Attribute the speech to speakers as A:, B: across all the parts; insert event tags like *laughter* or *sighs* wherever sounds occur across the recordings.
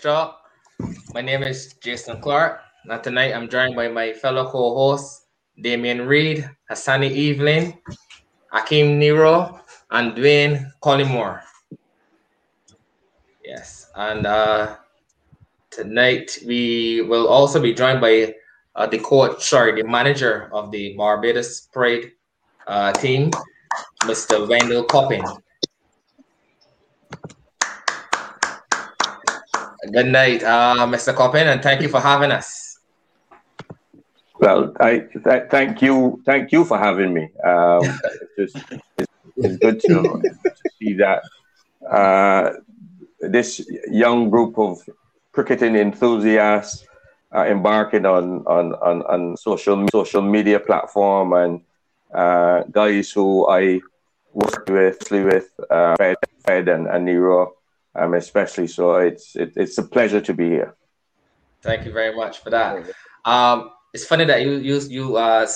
A: Talk. My name is Jason Clark. Now tonight I'm joined by my fellow co-hosts Damien Reed, Hassani Evelyn, Akeem Nero, and Dwayne Collymore. Yes, and uh, tonight we will also be joined by uh, the coach, sorry, the manager of the Barbados Pride uh, team, Mr. Wendell Coppin. Good night, uh, Mr. Coppin, and thank you for having us.
B: Well, I th- thank you, thank you for having me. Um, *laughs* it's, just, it's, it's, good to, to see that uh, this young group of cricketing enthusiasts uh, embarking on, on on on social social media platform and uh, guys who I worked with with uh, Fed, Fed and, and Nero um, especially. So it's it, it's a pleasure to be here.
A: Thank you very much for that. Um, it's funny that you you you uh,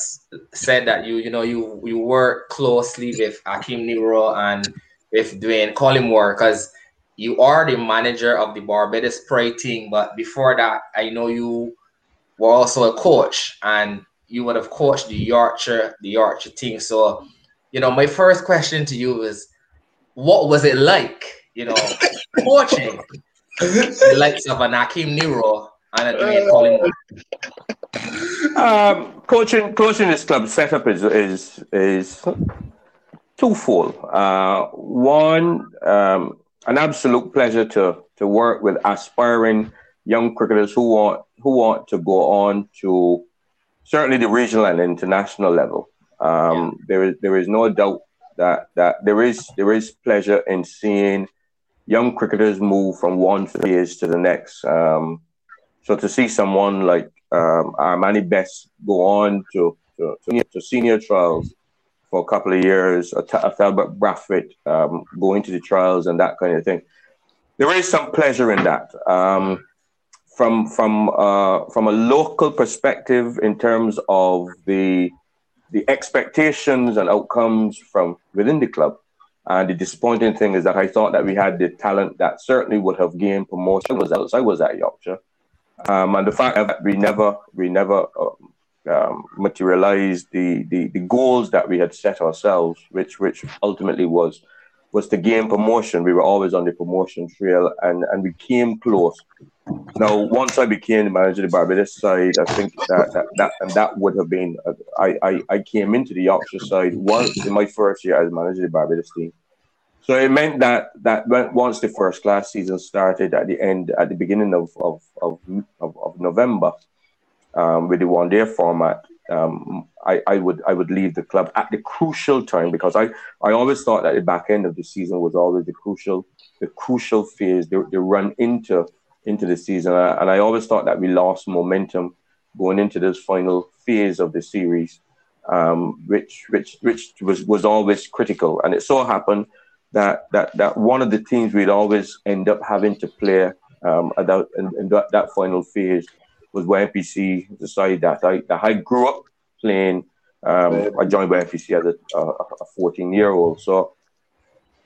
A: said that you you know you you work closely with Akeem Nero and with Dwayne Collymore because you are the manager of the Barbados Pride team. But before that, I know you were also a coach and you would have coached the Yorkshire the Yorkshire team. So, you know, my first question to you is, what was it like you know, coaching the likes of an Akeem Nero and a Dwayne Collymore?
B: Um, coaching, coaching this club setup is is is twofold. Uh, one, um, an absolute pleasure to to work with aspiring young cricketers who want who want to go on to certainly the regional and international level. Um, yeah. There is there is no doubt that that there is there is pleasure in seeing young cricketers move from one phase to the next. Um, so to see someone like um, Armani Best go on to, to, to, to, senior trials for a couple of years, a, T- a Thalbert Brathwaite um, go into the trials and that kind of thing. There is some pleasure in that. Um, from from uh, from a local perspective, in terms of the the expectations and outcomes from within the club, and the disappointing thing is that I thought that we had the talent that certainly would have gained promotion. Was else I was at Yorkshire, um, and the fact that we never we never um, materialized the, the the goals that we had set ourselves, which which ultimately was was to gain promotion. We were always on the promotion trail, and and we came close. Now, once I became the manager of the Barbados side, I think that that, that and that would have been. Uh, I, I I came into the Yorkshire side once in my first year as manager of the Barbados team. So it meant that that once the first class season started at the end at the beginning of of of, of, of November, um, with the one day format, um, I, I would I would leave the club at the crucial time because I, I always thought that the back end of the season was always the crucial the crucial phase the, the run into into the season. And I always thought that we lost momentum going into this final phase of the series um, which which which was, was always critical. And it so happened that that that one of the teams we'd always end up having to play um, that, in, that, that final phase was YMPC, the side that I that I grew up playing. Um, I joined YMPC as a, a 14 year old, so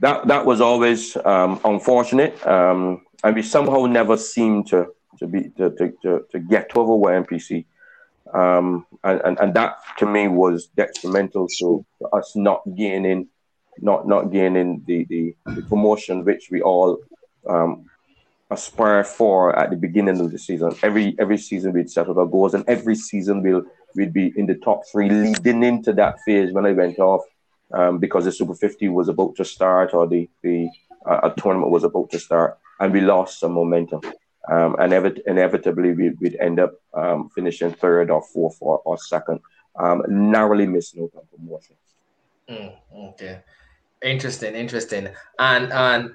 B: that that was always um, unfortunate, um, and we somehow never seemed to to be to to, to, to get over YMPC. Um, and, and, and that to me was detrimental to, to us not gaining not not gaining the, the, the promotion which we all um, aspire for at the beginning of the season. Every every season we'd set our goals, and every season we'll we'd be in the top three leading into that phase when I went off um, because the Super 50 was about to start or the the uh, tournament was about to start, and we lost some momentum. Um, and ev- inevitably we, would end up um, finishing third or fourth or, or second, um, narrowly missing out on promotion.
A: Mm, okay, interesting, interesting, and and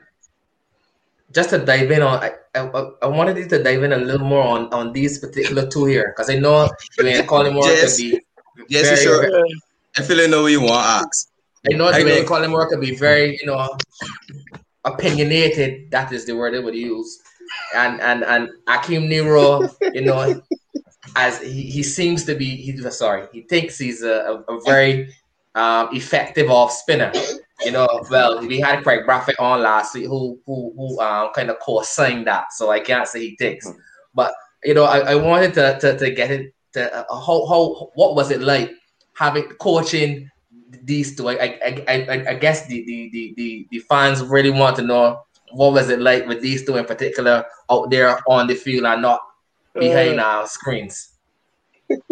A: just to dive in on, I, I, I, wanted you to dive in a little more on, on these particular two here because I know Dwayne Collymore
C: yes.
A: could be.
C: Yes, very, sure. Very, I feel I know what you want to ask.
A: I know Dwayne Collymore could be very, you know, opinionated. That is the word I would use. And and and Akeem Nero, you know, as he, he seems to be, he sorry, he thinks he's a, a, a very um, effective off spinner. you know, well, we had Kraigg Brathwaite on last week who who who um kind of co-signed that, so I can't say he thinks. Hmm. But you know, I, I wanted to, to to get it to uh, how how what was it like having coaching these two? I I, I, I guess the, the the the the fans really want to know what was it like with these two in particular out there on the field and not behind uh, our screens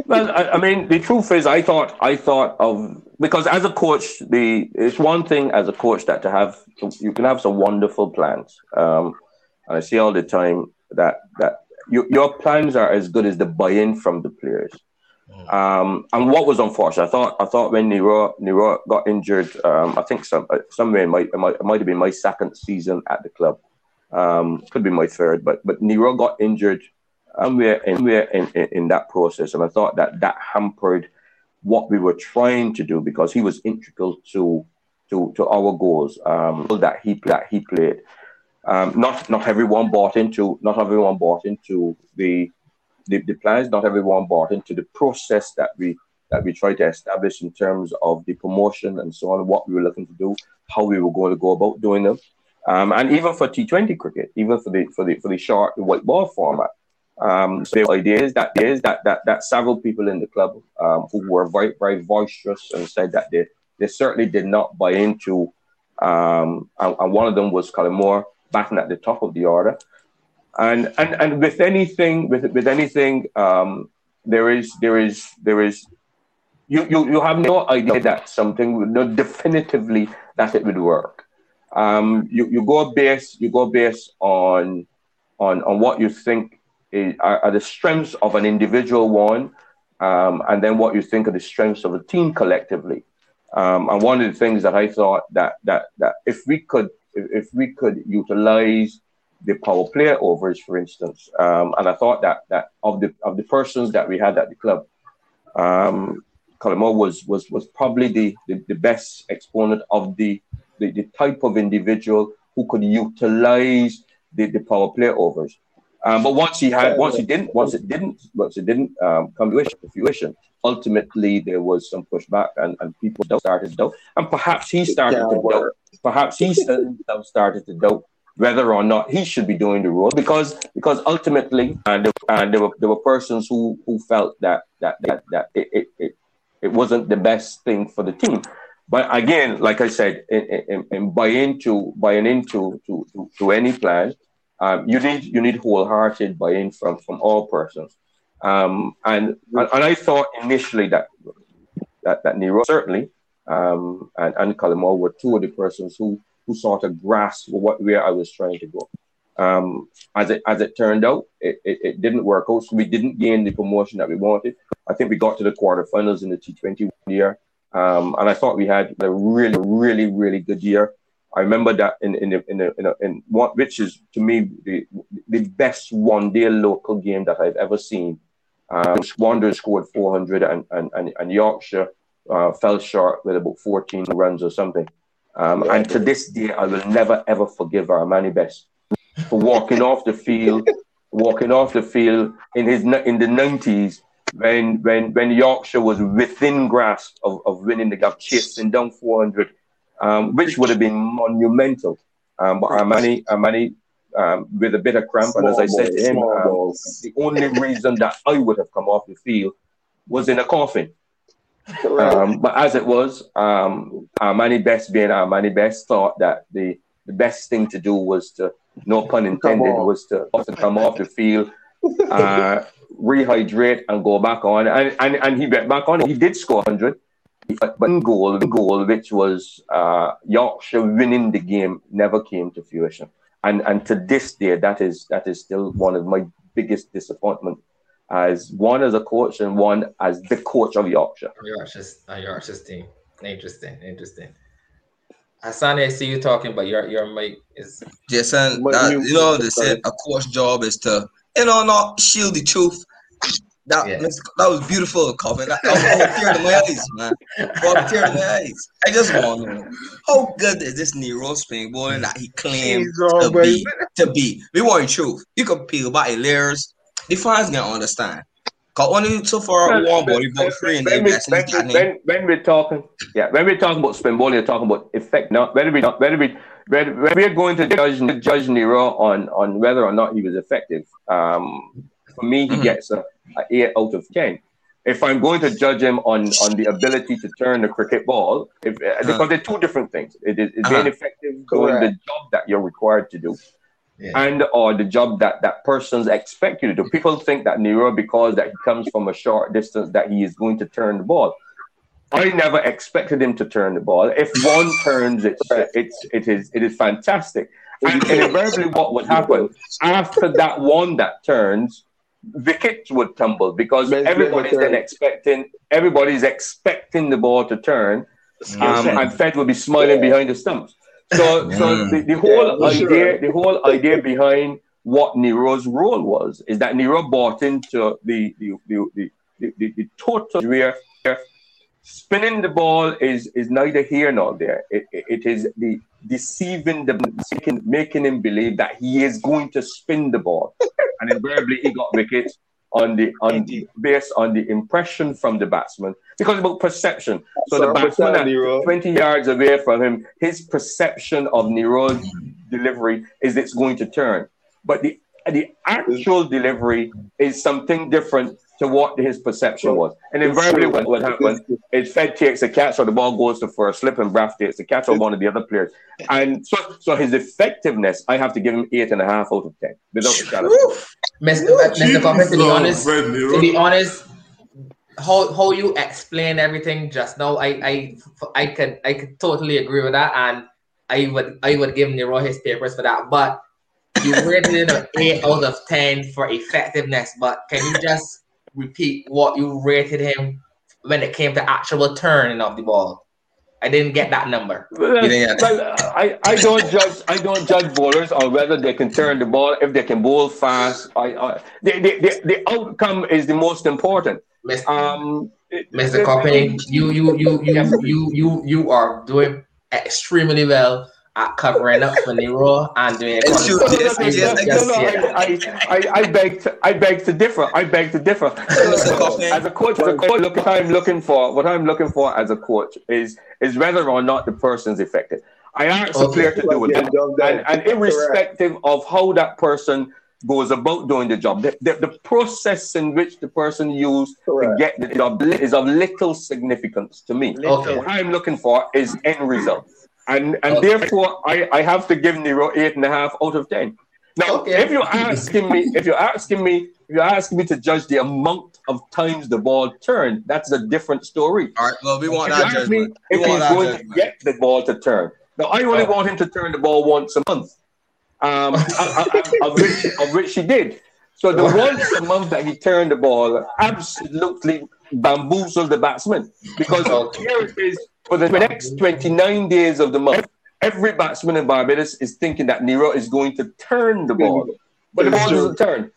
B: well, I, I, mean, the truth is, I thought, I thought of because as a coach, the it's one thing as a coach that to have you can have some wonderful plans, um, and I see all the time that that you, your plans are as good as the buy-in from the players. Mm. Um, and what was unfortunate, I thought, I thought when Nero Nero got injured, um, I think some uh, somewhere it might, it might it might have been my second season at the club, um, could be my third, but but Nero got injured and we're in in, in, in, that process. And i thought that that hampered what we were trying to do because he was integral to to to our goals um that he that he played. Um not not everyone bought into not everyone bought into the the, the plans not everyone bought into the process that we that we tried to establish in terms of the promotion and so on what we were looking to do how we were going to go about doing them. Um, and even for T20 cricket, even for the for the for the short white ball format, um, so the idea is that there is that that that several people in the club um, who were very very boisterous and said that they they certainly did not buy into, um, and, and one of them was Collymore batting at the top of the order, and and and with anything with with anything, um, there is there is there is. You, you, you have no idea that something would definitively that it would work. Um, you, you go base you go based on on on what you think is, are, are, the strengths of an individual one, um, and then what you think are the strengths of a team collectively. Um, and one of the things that I thought that that that if we could if we could utilize the power play overs, for instance, um, and I thought that that of the of the persons that we had at the club, um, Collymore was was was probably the, the, the best exponent of the, the the type of individual who could utilize the, the power play overs. Um, but once he had, once he didn't, once it didn't, once it didn't um, come to fruition, ultimately there was some pushback and, and people started to doubt. And perhaps he started to doubt, perhaps he *laughs* started to doubt whether or not he should be doing the role because because ultimately and there, and there were there were persons who who felt that that that, that it, it, it, it wasn't the best thing for the team. But again, like I said, in, in, in buy into buying into to, to, to any plan, um, you need you need wholehearted buy-in from from all persons. Um, and, and, and I thought initially that that that Nero certainly um, and and Collymore were two of the persons who who sort of grasped what where I was trying to go. Um, as it as it turned out, it, it, it, didn't work out. So we didn't gain the promotion that we wanted. I think we got to the quarterfinals in the T20 year, um, and I thought we had a really, really, really good year. I remember that in in in in, in, in what which is to me the the best one day local game that I've ever seen. Um, scored 400 and and, and, and Yorkshire uh, fell short with about 14 runs or something. Um, and to this day, I will never ever forgive Armani Best for walking off the field, walking off the field in his in the 90s when when when Yorkshire was within grasp of, of winning the gap, chasing down 400 um, which would have been monumental. Um, but Armani, Armani um, with a bit of cramp, small and as I said to him, um, the only reason that I would have come off the field was in a coffin. *laughs* Um, but as it was, um, Armani Best being our Armani Best thought that the, the best thing to do was to, no pun intended, was to, to come off the field, uh, *laughs* rehydrate, and go back on. And, and, and he went back on. He did score 100 but, one goal, goal which was uh, Yorkshire winning the game, never came to fruition. And and to this day, that is that is still one of my biggest disappointment as one as a coach and one as the coach of Yorkshire.
A: Yorkshire's uh, Yorkshire's team. Interesting, interesting. Hassan, I see you talking, but your your mic is.
C: Jason, that, you know, they said a coach job is to you know not shield the truth, that, yeah. that was beautiful, Calvin. That, that was tear in my eyes, man. Brought tear in my eyes. I just want to know how good is this Nero spring boy that he claimed to be, to be. We want the truth. You can peel back layers. The fans gonna understand. Cause only so far one body about three in
B: when,
C: the
B: when, when, when, we're talking, yeah, when we're talking about spin ball, you're talking about effect. Not whether we, whether we, whether, we're going to judge judge Nero on on whether or not he was effective. Um, for me, he mm-hmm. gets a, a eight out of ten. If I'm going to judge him on on the ability to turn the cricket ball, if, uh, because they're two different things. It is uh-huh. being effective doing the job that you're required to do yeah. and or the job that that person's expect you to do. People think that Nero, because that he comes from a short distance, that he is going to turn the ball. I never expected him to turn the ball. If one *laughs* turns, it's it's it is it is fantastic. And, and invariably, what would happen after that one that turns, wickets would tumble because everybody's then expecting everybody's expecting the ball to turn, um, and Fed will be smiling behind the stumps. So, yeah. so mm. the, the whole yeah, idea, sure. the whole idea behind what Nero's role was is that Nero bought into the the the, the, the, the, the total where spinning the ball is is neither here nor there. It, it, it is the deceiving the making, making him believe that he is going to spin the ball, and invariably he got wickets on the on the, based on the impression from the batsman because about perception. So the batsman at 20 yards away from him, his perception of Nero's delivery is it's going to turn. But the the actual delivery is something different to what his perception was. And invariably, what, what happens is Fed takes a catch or the ball goes to first slip and Braff takes a catch or one of the other players. And so, so his effectiveness, I have to give him eight and a half out of ten without a shadow.
A: Mr. Mr. Coppin, to be honest, to be honest, how how you explain everything just now, I I I could I could totally agree with that, and I would I would give Nero his papers for that. But you rated it an eight out of ten for effectiveness. But can you just repeat what you rated him when it came to actual turning of the ball. I didn't get that number.
B: Well, well, I, I don't judge I don't judge bowlers on whether they can turn the ball if they can bowl fast. I, I the, the, the, the outcome is the most important.
A: Mr. Um, Mr. Coppin, you you you you you you you are doing extremely well at covering up for Nero and doing it.
B: I, I, beg to, I beg to differ. I beg to differ. as a coach, as a coach, look, what I'm looking for, what I'm looking for as a coach is is whether or not the person's effective. I ask okay. a player to do it, and, and, and irrespective of how that person goes about doing the job. The, the, the, process in which the person used Correct. to get the job is of little significance to me. Okay. What I'm looking for is end result and and okay. therefore I, I have to give Nero eight and a half out of ten. Now, okay. if you're asking me, if you're asking me, if you're asking me to judge the amount of times the ball turned, that's a different story.
C: All right. Well, we want that judgment.
B: Me if he's going judgment. to get the ball to turn. Now, I only oh. want him to turn the ball once a month, um, *laughs* of, which, of which he did. So the once a month that he turned the ball absolutely bamboozled the batsman because here it is for the next 29 days of the month, every batsman in Barbados is thinking that Nero is going to turn the ball, but the ball true. doesn't turn.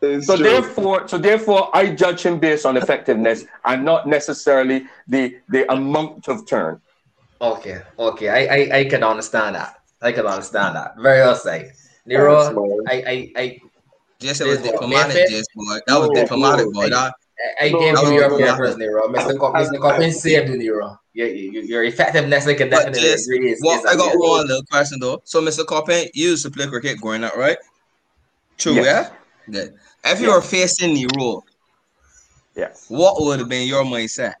B: It's so true. therefore, so therefore, I judge him based on effectiveness and not necessarily the the amount of turn.
A: Okay, okay, I I, I can understand that. I can understand that. Very well said, Nero. I I I.
C: Yes, it was diplomatic, yes, boy. That was diplomatic, boy. That,
A: I, I gave you your papers, Nero. Mr. Cop, Mr. Coppin saved you, Nero your, your effectiveness like can definitely just, agree. Is,
C: well, is I got one little question though. So, Mr. Coppin, you used to play cricket growing up, right? True, yes. yeah. Good. If you were facing the role,
B: yeah,
C: what would have been your mindset?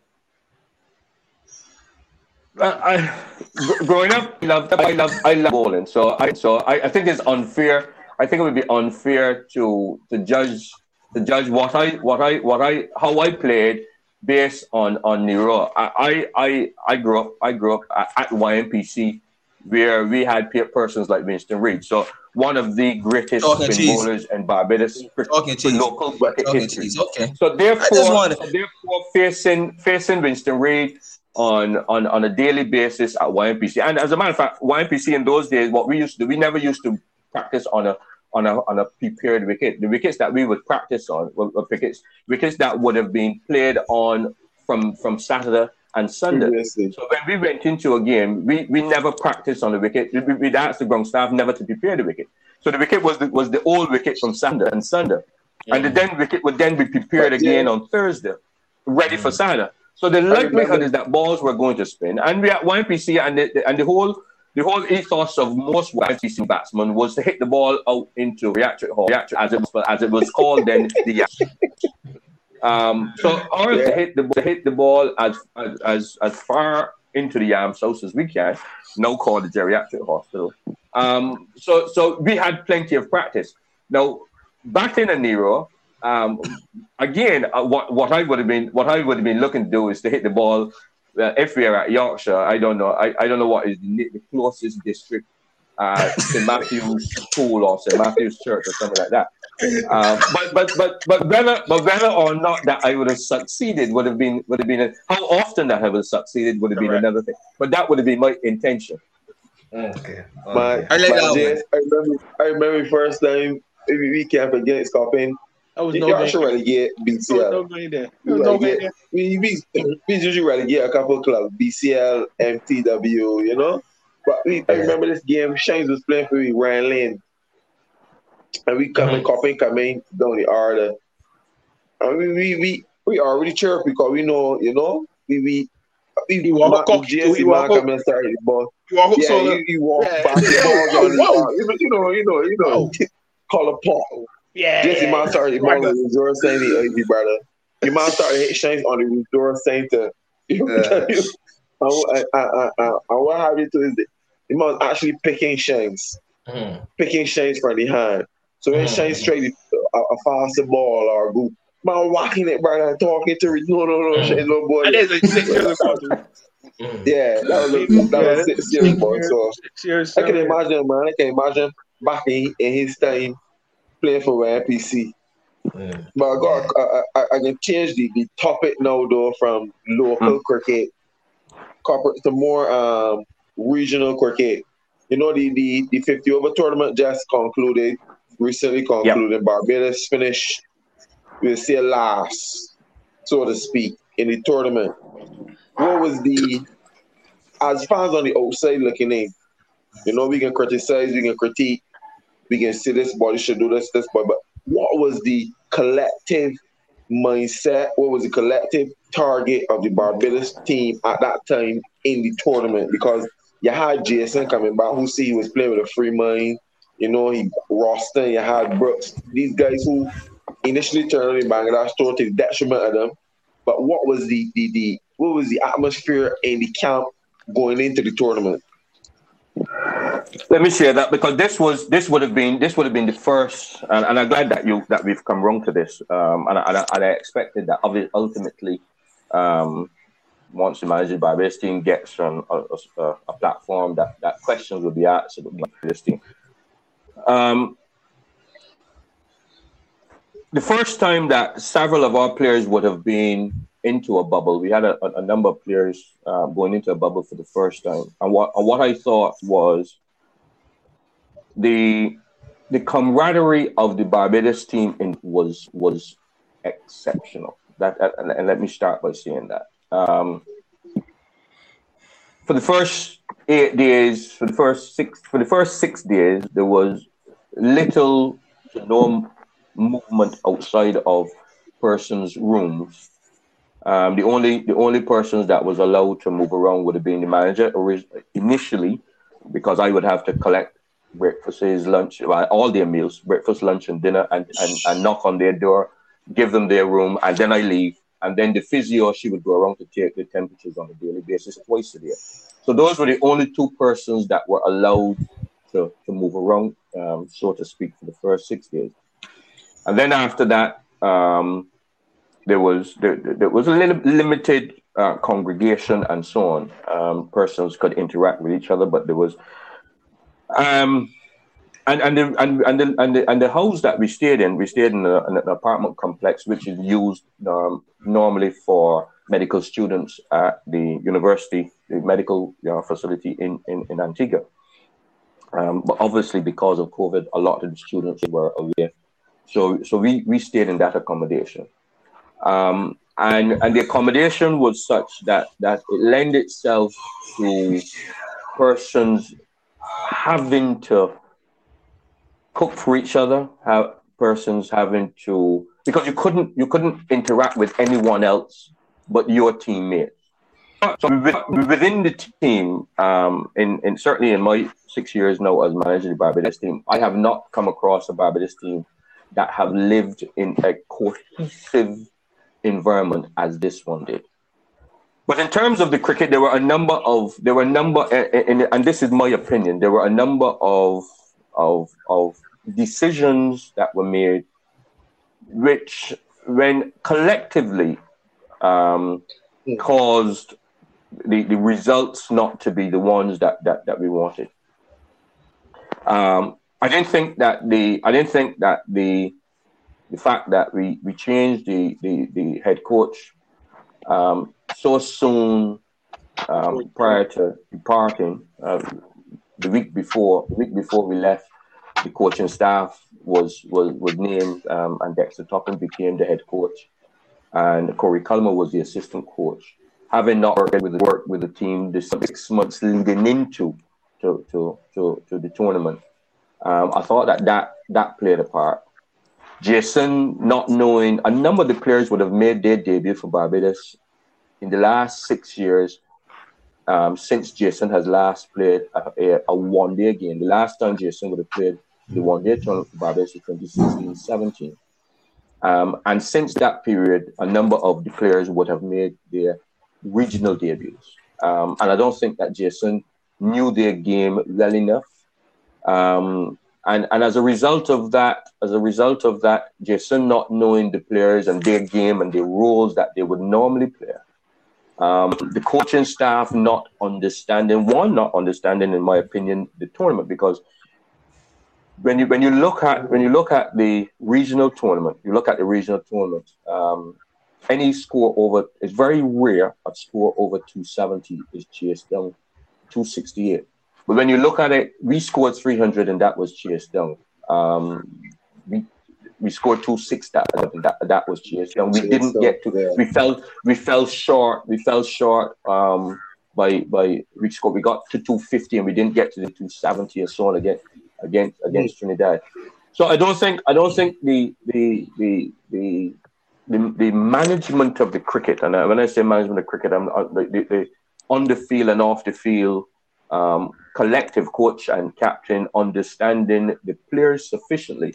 B: Uh, I, growing up, I love, I love, I love bowling. So, I, so I, I think it's unfair. I think it would be unfair to to judge to judge what I, what I, what I, how I played based on on Nero. I I I grew up I grew up at, YMPC where we had persons like Winston Reid. So one of the greatest spin bowlers in Barbados
C: Talking for local Talking history. Cheese. Okay.
B: So therefore, wanted... so therefore facing facing Winston Reid on, on on a daily basis at YMPC. And as a matter of fact, YMPC in those days, what we used to do, we never used to practice on a on a on a prepared wicket. The wickets that we would practice on were, were wickets wickets that would have been played on from from Saturday and Sunday. So when we went into a game, we, we never practiced on the wicket. We, we'd ask the ground staff never to prepare the wicket. So the wicket was the, was the old wicket from Saturday and Sunday. Yeah. And the then wicket would then be prepared but, again yeah. on Thursday, ready mm. for Saturday. So the likelihood is that balls were going to spin, and we at YPC and the, and the whole the whole ethos of most YPC batsmen was to hit the ball out into reactor hall, reactor as it was as it was called then. *laughs* The um, so ours yeah. to hit the to hit the ball as as as far into the arm south as we can. No call the geriatric hospital. Um, so so we had plenty of practice. Now back in a Nero, um, again, uh, what what I would have been what I would have been looking to do is to hit the ball. Uh, if we are at Yorkshire, I don't know. I, I don't know what is the, the closest district, uh, St *laughs* Matthew's School or St Matthew's Church or something like that. Um, but but but but whether but whether or not that I would have succeeded would have been would have been a, how often that I would have succeeded would have been another thing. But that would have been my intention.
D: Okay. My, I, like my James, I remember I remember first time we can't forget Scorpion I was no Y'all should relegate BCL. No, no there. No we, we, we, we usually relegate a couple of clubs, BCL, MTW, you know. But we, yeah. I remember this game, Shines was playing for me, Ryan Lane. And we come mm-hmm. copying, coming down the order. And we, we, we, we already chirp because we know, you know, we, we, we, we walk up, JC man come and start the ball. You walk yeah, so you, you walk yeah. back the *laughs* ball. You know, you know, you know, call a Paul. Yeah. Jesse yeah. man started right the resort saying the brother. Your man started hit Shanks on the resort saying to you know, *laughs* I, I, I, I, I what happened to is the man actually picking Shanks. Mm. Picking Shanks from behind. So when mm. Shanks straight a, a fast ball or go man walking it brother talking to no no no mm. Shanks no boy. That is a six Yeah, that was a that was six years boy. So I can imagine man, I can imagine back in, in his time playing for YPC. Mm. But I got I, I, I, can change the, the topic now though from local mm. cricket corporate to more um, regional cricket. You know the, the the 50 over tournament just concluded recently concluded. Yep. Barbados finished we'll say last, so to speak, in the tournament. What was the as fans on the outside looking in? You know, we can criticize, we can critique, we can see this boy should do this, this boy. But what was the collective mindset? What was the collective target of the Barbados team at that time in the tournament? Because you had Jason coming back, who see he was playing with a free mind. You know, he Roston, you had Brooks, these guys who initially turned in Bangladesh to the detriment of them. But what was the, the the what was the atmosphere in the camp going into the tournament?
B: Let me share that because this was this would have been this would have been the first, and, and I'm glad that you that we've come wrong to this, um, and, I, and I expected that ultimately, um, once the manager by this team gets on a, a, a, platform that that questions will be answered by this team. Um, the first time that several of our players would have been into a bubble. We had a, a number of players uh, going into a bubble for the first time, and what and what I thought was the the camaraderie of the Barbados team in, was was exceptional. That and, and, let me start by saying that. Um, for the first eight days, for the first six, for the first six days, there was little to no movement outside of persons' rooms um, the only the only persons that was allowed to move around would have been the manager initially, because I would have to collect breakfast, lunch, well, all their meals, breakfast, lunch, and dinner, and, and, and knock on their door, give them their room, and then I leave. And then the physio, she would go around to take the temperatures on a daily basis twice a day. So those were the only two persons that were allowed to, to move around, um, so to speak, for the first six days. And then after that, um, there was there, there was a little limited uh, congregation and so on. Um, persons could interact with each other, but there was um, and and the, and and the, and the, and the house that we stayed in, we stayed in, a, in an apartment complex which is used um, normally for medical students at the university, the medical you know, facility in, in, in Antigua. Um, but obviously, because of COVID, a lot of the students were away. So, so we, we stayed in that accommodation. Um, and, and the accommodation was such that, that it lent itself to persons having to cook for each other, have persons having to because you couldn't you couldn't interact with anyone else but your teammates. So within the team, um, in, in certainly in my six years now as manager of the Barbados team, I have not come across a Barbados team that have lived in a cohesive environment as this one did. But in terms of the cricket, there were a number of there were a number, and, and this is my opinion. There were a number of of of decisions that were made, which, when collectively, um, caused the, the results not to be the ones that that, that we wanted. Um, I didn't think that the I didn't think that the the fact that we, we changed the, the, the head coach um, so soon um, prior to departing uh, the week before the week before we left the coaching staff was was, was named um, and Dexter Toppin became the head coach. And Corey Collymore was the assistant coach. Having not worked with the work with the team the six months leading into to, to, to, to the tournament um, I thought that, that that played a part. Jason, not knowing a number of the players would have made their debut for Barbados in the last six years um, since Jason has last played a, a, a one day game. The last time Jason would have played the one day tournament for Barbados in 2016 17. Um, and since that period, a number of the players would have made their regional debuts. Um, and I don't think that Jason knew their game well enough um, and and as a result of that, as a result of that, Jason not knowing the players and their game and their roles that they would normally play, um, the coaching staff not understanding one, not understanding, in my opinion, the tournament because when you when you look at when you look at the regional tournament, you look at the regional tournament. Um, any score over it's very rare a score over 270 is chased down 268 but when you look at it, we scored 300 and that was chased down. Um, we we scored two six that that, that was chased down. We didn't get to. Yeah. We fell we fell short. We fell short. Um, by by we scored. We got to 250 and we didn't get to the 270 or so on against against against Trinidad. So I don't think I don't think the the the the the, the management of the cricket, and when I say management of cricket, I'm uh, the, the, the on the field and off the field um, collective coach and captain understanding the players sufficiently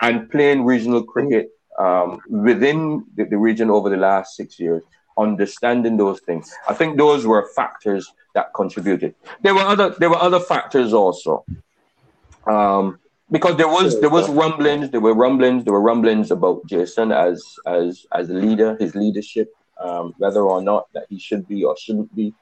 B: and playing regional cricket um, within the, the, region over the last six years, understanding those things. I think those were factors that contributed. There were other there were other factors also. Um, because there was there was rumblings, there were rumblings, there were rumblings about Jason as as as a leader, his leadership, um, whether or not that he should be or shouldn't be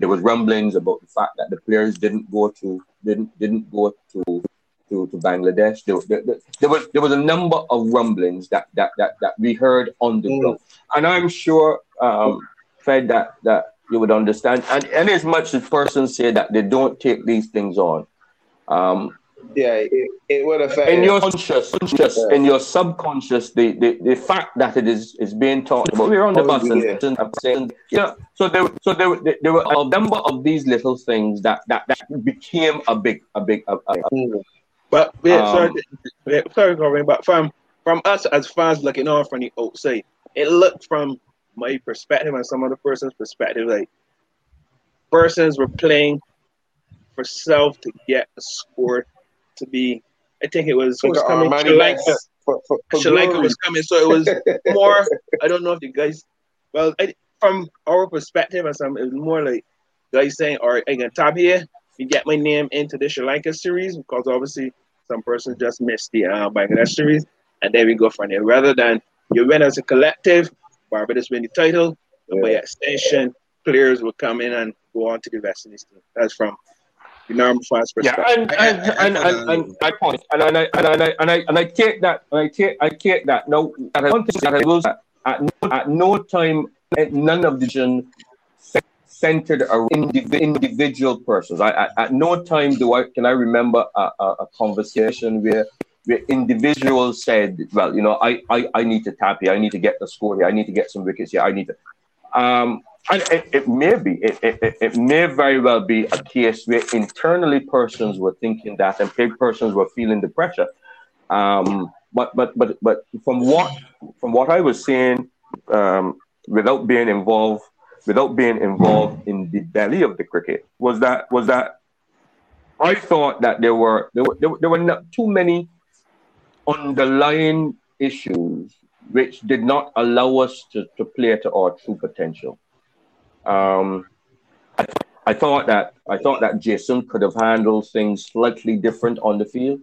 B: there was rumblings about the fact that the players didn't go to didn't didn't go to to, to Bangladesh. There, there, there, was there was a number of rumblings that that that, that we heard on the mm. ground, and I'm sure um, Fed that that you would understand. And, and as much as persons say that they don't take these things on, um,
D: yeah, it, it would affect
B: in your conscious, conscious yeah. in your subconscious, the, the, the fact that it is is being talked about. We're on the bus yeah. and, and saying, yeah. So there, so there, there, there, were a number of these little things that that, that became a big, a big. A, a,
E: mm. But yeah, um, sorry, sorry, Corinne, but from from us as fans looking on from the outside, it looked from my perspective and some other person's perspective like persons were playing for self to get a score to be. I think it was, was coming. Sri Lanka, for, for, for Sri Lanka was coming, so it was more. I don't know if the guys. Well, I, from our perspective, and some it was more like guys saying, "All right, I can top here. You get my name into the Sri Lanka series because obviously some person just missed the uh, Bangladesh series, and then we go from there. Rather than you win as a collective, Barbados win the title, yeah. by extension, players will come in and go on to the West Indies team. That's from the normal fans perspective. Yeah, and and, and, and, and, I point and, and I and I and I and I take that and I take I take that. No, one thing that I will at no, at no time none of the vision centered around individual persons. I, at, at no time do I can I remember a, a, a conversation where where individuals said, "Well, you know, I, I I need to tap here. I need to get the score here. I need to get some wickets here. I need to." Um, and it, it may be, it, it, it may very well be a case where internally persons were thinking that and big persons were feeling the pressure. Um,
B: but but but but from what from what I was seeing, um, without being involved, without being involved in the belly of the cricket, was that was that I thought that there were there were there were, there were not too many underlying issues which did not allow us to, to play to our true potential. Um, I, I thought that I thought that Jason could have handled things slightly different on the field.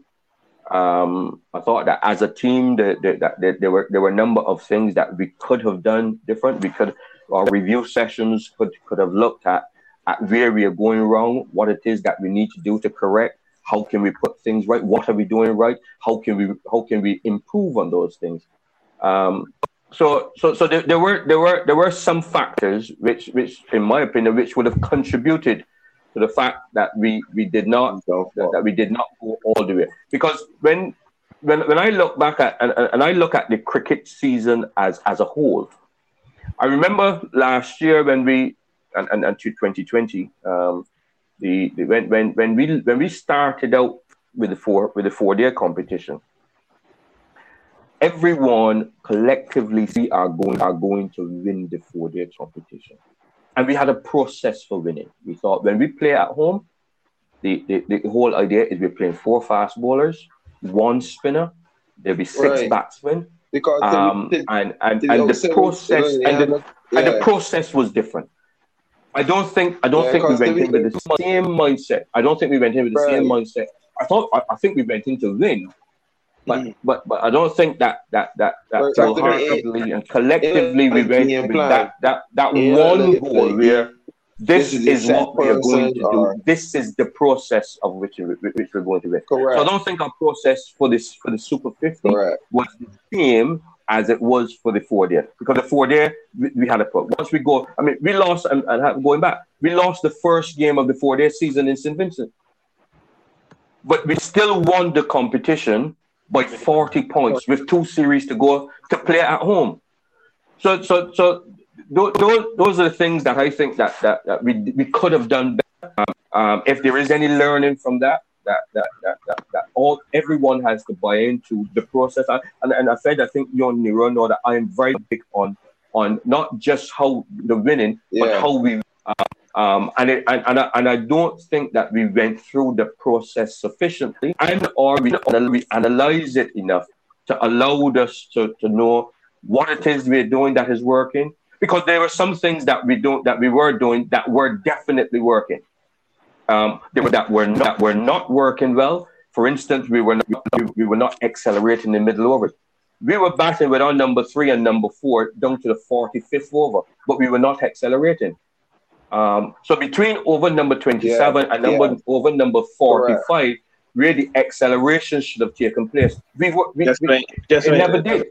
B: Um, I thought that as a team, that the, the, there were there were a number of things that we could have done different. We could our review sessions could could have looked at at where we are going wrong, what it is that we need to do to correct. How can we put things right? What are we doing right? How can we how can we improve on those things? Um, so so so there, there were there were there were some factors which which in my opinion which would have contributed to the fact that we we did not that, that we did not go all the way because when when when I look back at and, and I look at the cricket season as as a whole, I remember last year when we and, and, and to 2020, um, the, the when when when we when we started out with the four with the four day competition, everyone collectively see are going are going to win the four day competition. And we had a process for winning. We thought when we play at home, the, the, the whole idea is we're playing four fast bowlers, one spinner, there'll be six right. batsmen. Because um, the, and and, and the process and the, yeah. and the process was different. I don't think I don't yeah, think we went in with the same mindset. I don't think we went in with the right. same mindset. I thought I, I think we went in to win, but mm. but but I don't think that that that that wholeheartedly and collectively we went with that that that yeah, one goal where this, this is, is what we are going to do. This is the process of which, which we're going to win. Correct. So I don't think our process for this for the Super 50 Correct. was the same as it was for the four day because the four day we, we, had a problem. Once we go, I mean, we lost and, and going back, we lost the first game of the four day season in St. Vincent, but we still won the competition by 40 points with two series to go to play at home. So, so, so those, those are the things that I think that, that, that we, we could have done better. Um, um, if there is any learning from that, that, that, that, that, that all everyone has to buy into the process. And, and I said, I think you and Nero know that I am very big on on not just how the winning, yeah. but how we uh, um, and, it, and, and, I, and I don't think that we went through the process sufficiently and or we, we analyze it enough to allow us to, to know what it is we're doing that is working. Because there were some things that we don't that we were doing that were definitely working. Um, they were that were not were not working well. For instance, we were not, we were not accelerating the middle overs. We were batting with our number three and number four down to the 45th over, but we were not accelerating. Um, so between over number 27 yeah, and number yeah. over number 45, Correct. where the acceleration should have taken place, we, were, we, we right. it right. never did.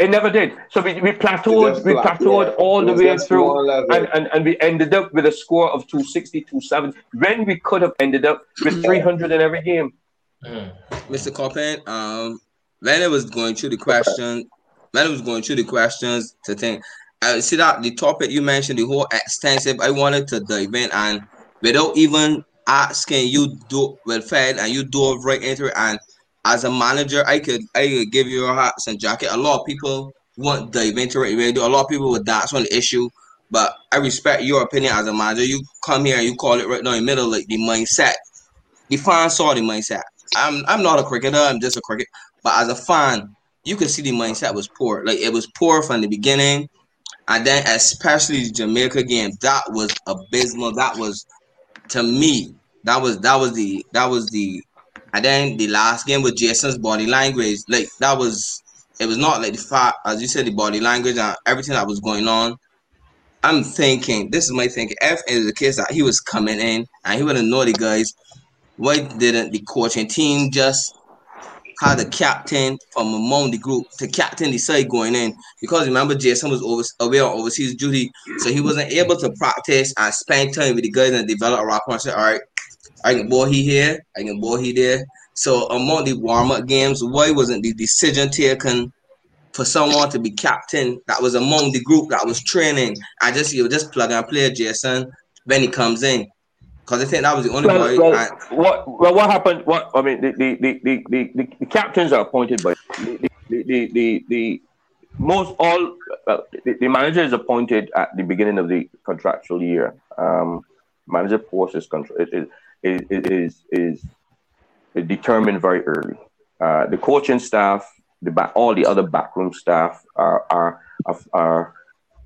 B: It never did. So we, we plateaued, we plateaued yeah. all the way through, and, and, and we ended up with a score of 260, 270, when we could have ended up with 300 in every game.
C: Mm. Mr. Coppin, um, when it was going through the question, when it was going through the questions to think, I see that the topic you mentioned, the whole extensive, I wanted to dive in and without even asking you do well fed and you dove right into it. And as a manager, I could I could give you a hats and jacket. A lot of people want the. Really do. A lot of people with that's one issue. But I respect your opinion as a manager. You come here and you call it right now in the middle, like the mindset. The fan saw the mindset. I'm I'm not a cricketer, I'm just a cricket. But as a fan, you could see the mindset was poor. Like it was poor from the beginning. And then especially the Jamaica game, that was abysmal. That was to me, that was that was the that was the and then the last game with Jason's body language, like that was it was not like the fact as you said, the body language and everything that was going on. I'm thinking, this is my thinking. If it is the case that he was coming in and he would have know the guys, why didn't the coaching team just had the captain from among the group to captain the side going in because remember Jason was over, away on overseas duty, so he wasn't able to practice and spend time with the guys and develop a rapport. And say, all right, I can ball he here, I can ball he there. So among the warm up games, why wasn't the decision taken for someone to be captain that was among the group that was training? I just you just plug and play Jason when he comes in. Because I think that was the only well, boy.
B: Well, I, what well, what happened? What I mean, the the the the, the, the captains are appointed by the the the, the, the most all well, the, the, manager is appointed at the beginning of the contractual year. Um, manager post is, is, is, is, is determined very early. Uh, the coaching staff, the back, all the other backroom staff are, are, are, are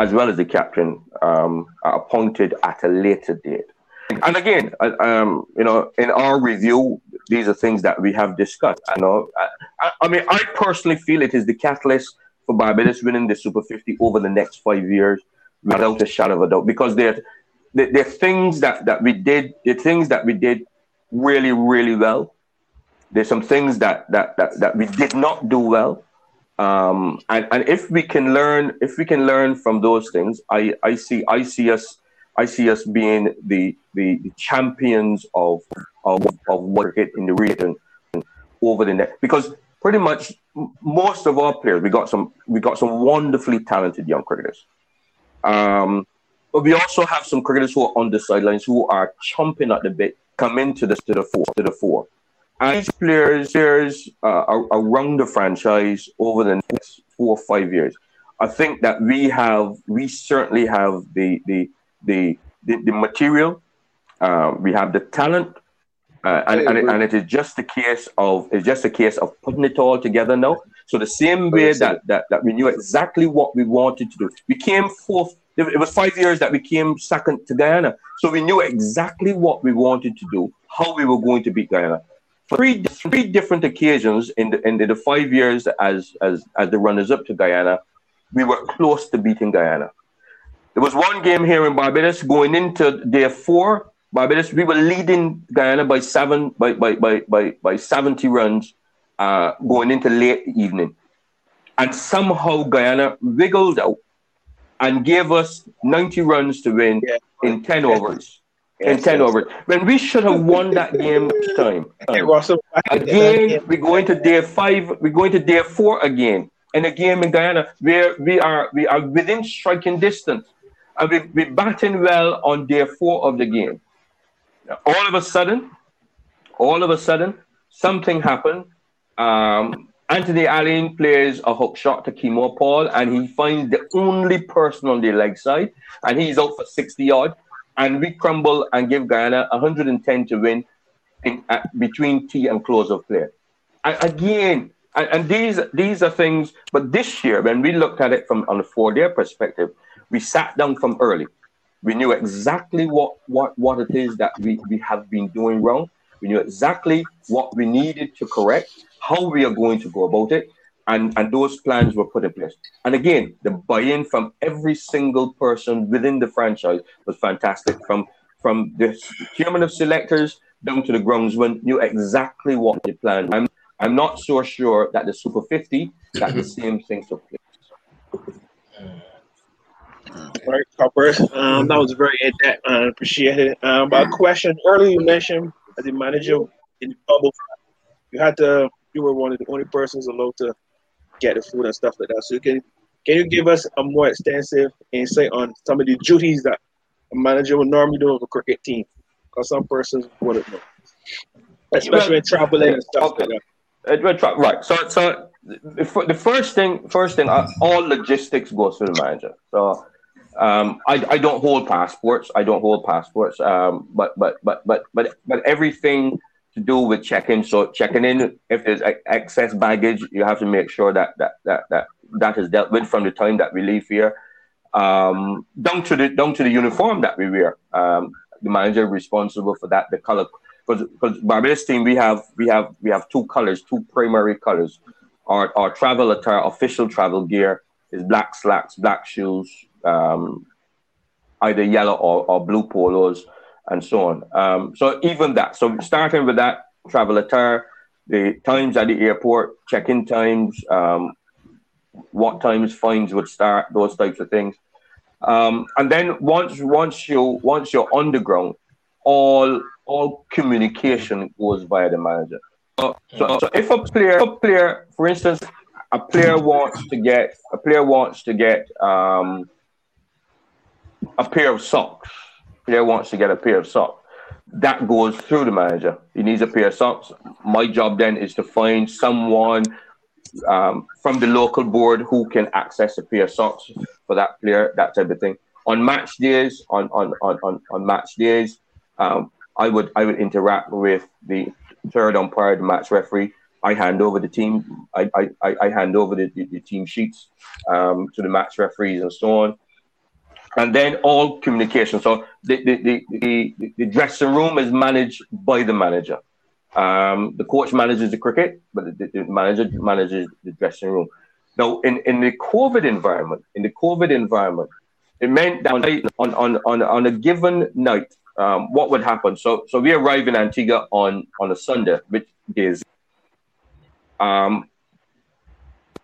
B: as well as the captain, um, are appointed at a later date. And again, um, you know, in our review, these are things that we have discussed. I know. I, I mean, I personally feel it is the catalyst for Barbados winning the Super 50 over the next five years, without a shadow of a doubt, because they're the, things that, that we did, the things that we did really, really well. There's some things that that that, that we did not do well. Um, and, and if we can learn, if we can learn from those things, I, I see I see us I see us being the the, the champions of of of in the region over the next because pretty much most of our players we got some we got some wonderfully talented young cricketers. Um, but we also have some cricketers who are on the sidelines who are chomping at the bit, come into the to the four to the four. And these players, players uh, around the franchise over the next four or five years, I think that we have, we certainly have the the the the, the material, uh, we have the talent, uh, and, and, it, and it is just a case of it's just a case of putting it all together now. So the same way that, that that we knew exactly what we wanted to do, we came fourth it was five years that we came second to Guyana. So we knew exactly what we wanted to do, how we were going to beat Guyana. Three, three different occasions in the, in the five years as, as, as the runners up to Guyana, we were close to beating Guyana. There was one game here in Barbados going into day four. Barbados, we were leading Guyana by seven by by by by, by 70 runs uh, going into late evening. And somehow Guyana wiggled out and gave us 90 runs to win yeah. in 10 overs. Yes, in 10 yes. overs. When we should have won that game *laughs* time. Um, again, we go into day five, we go into day four again. In a game in Guyana where we are we are within striking distance. And we, we're batting well on day four of the game. All of a sudden, all of a sudden, something happened. Um, Anthony Alleyne plays a hook shot to Keemo Paul, and he finds the only person on the leg side, and he's out for 60 odd. And we crumble and give Guyana 110 to win in, between tee and close of play. And again, and, and, these these are things, but this year, when we looked at it from on a four-day perspective, we sat down from early. We knew exactly what, what, what it is that we, we have been doing wrong. We knew exactly what we needed to correct how we are going to go about it, and, and those plans were put in place. And again, the buy-in from every single person within the franchise was fantastic. From from the chairman of selectors down to the groundsman, knew exactly what they planned. I'm I'm not so sure that the Super 50 that the *laughs* same thing took place.
E: All right, Copper. Um, that was very in-depth. I appreciate it. Um, but a question earlier you mentioned as a manager in the bubble, you had to you were one of the only persons allowed to get the food and stuff like that. So can can you give us a more extensive insight on some of the duties that a manager would normally do with a cricket team? Because some persons wouldn't know, especially well, traveling and stuff okay. like
B: that. Right. So so the first thing first thing uh, all logistics goes to the manager. So. Um, I, I don't hold passports. I don't hold passports. Um, but but but but but but everything to do with checking. So checking in, if there's excess baggage, you have to make sure that that that that that is dealt with from the time that we leave here, um, down to the down to the uniform that we wear. Um, the manager responsible for that, the color. Because because Barbados team, we have we have we have two colors, two primary colors. Our our travel attire, official travel gear is black slacks, black shoes, um, either yellow or, or blue polos and so on. Um, so even that. So starting with that travel attire, the times at the airport, check-in times, um, what times fines would start, those types of things. Um, and then once once you once you're on the ground, all all communication goes via the manager. So, so, so if a player, a player, for instance, a player wants to get a player wants to get um, a pair of socks player wants to get a pair of socks. that goes through the manager. He needs a pair of socks. My job then is to find someone um, from the local board who can access a pair of socks for that player, that type of thing. On match days, on on on on, on match days, um, I would I would interact with the third umpire, the match referee. I hand over the team. I I, I hand over the, the, the team sheets um, to the match referees and so on and then all communication. So the the, the, the, dressing room is managed by the manager. Um, the coach manages the cricket, but the, the, manager manages the dressing room. Now, in, in the COVID environment, in the COVID environment, it meant that on on on, on a given night, um, what would happen? So so we arrive in Antigua on on a Sunday, which is um,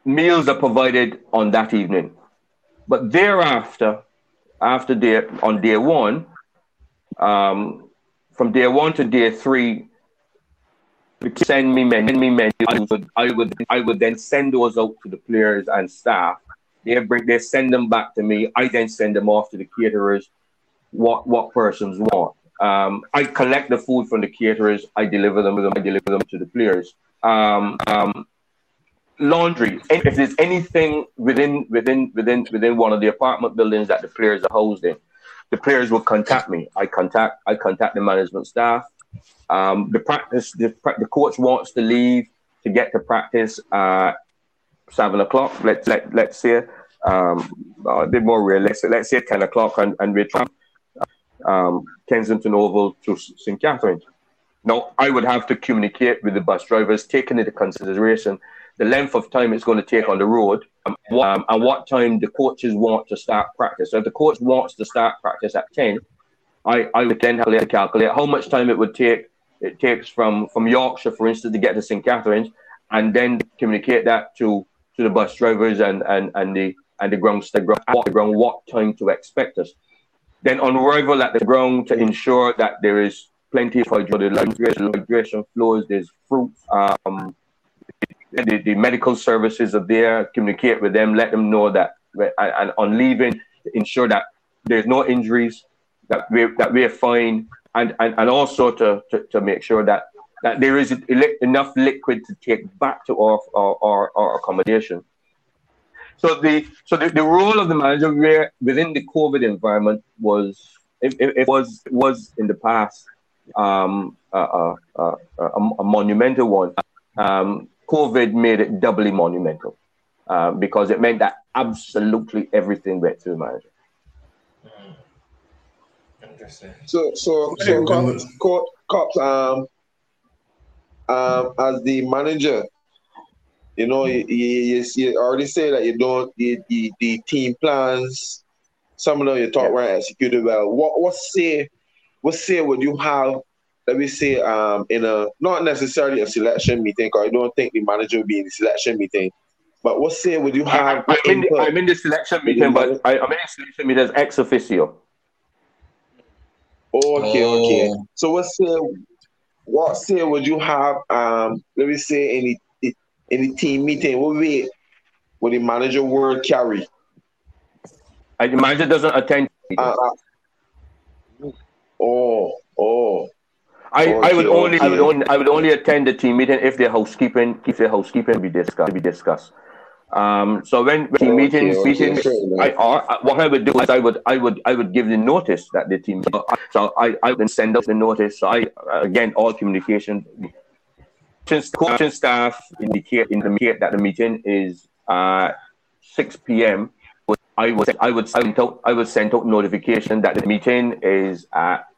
B: meals are provided on that evening, but thereafter after day on day one, um, from day one to day three, send me menu, me menu. I would, I would, I would then send those out to the players and staff. They bring, they send them back to me. I then send them off to the caterers. What what persons want. Um, I collect the food from the caterers. I deliver them. I deliver them to the players. Um, um, laundry. If there's anything within within within within one of the apartment buildings that the players are housed in, the players will contact me. I contact I contact the management staff. Um, the practice the, the coach wants to leave to get to practice at seven o'clock. Let's let let's say um, a bit more realistic. Let's say ten o'clock, and and we try um, Kensington Oval to St Catharines. Now, I would have to communicate with the bus drivers, taking into consideration the length of time it's going to take on the road, um, um, and what time the coaches want to start practice. So if the coach wants to start practice at 10, I, I would then have to calculate how much time it would take. It takes from, from Yorkshire, for instance, to get to St. Catharines, and then communicate that to, to the bus drivers and, and, and the and the ground, the ground, the ground what time to expect us. Then on arrival at the ground to ensure that there is plenty of hydration, hydration flows, there's fruit, um, the, the medical services are there, communicate with them, let them know that, and on leaving, ensure that there's no injuries, that we're, that we're fine, and, and, and also to, to, to make sure that, that there is enough liquid to take back to our, our, our, our accommodation. So the so the, the role of the manager within the COVID environment was it, it, was was in the past um, a, a, a, a monumental one. Um, COVID made it doubly monumental uh, because it meant that absolutely everything went through the manager.
D: Interesting. So, so, so, cops, cops, um, um, as the manager, you know, you, you, you already say that you don't, the, the, the team plans, some of them you talk yeah. right executed well. What, what say, what say would you have let me say, um, in a not necessarily a selection meeting, because I don't think the manager will be in the selection meeting. But what say would you have?
B: I, am in, the, I'm in the selection meeting, but I, am in the selection meeting as ex officio.
D: Okay, oh. okay. So what say? What say would you have? Um, let me say in the in the team meeting, what way would the manager word carry?
B: The manager doesn't attend. Uh,
D: uh, oh, oh.
B: I, I would only I would only I would only attend the team meeting if their housekeeping if their housekeeping be discussed be discussed. Um, so when, when team meetings okay, meetings, I, or, what I would do is I would I would I would give the notice that the team. So I I would send out the notice. So I again all communication. Coaching staff indicate indicate that the meeting is uh 6 p.m. I would I would send out I would send out notification that the meeting is at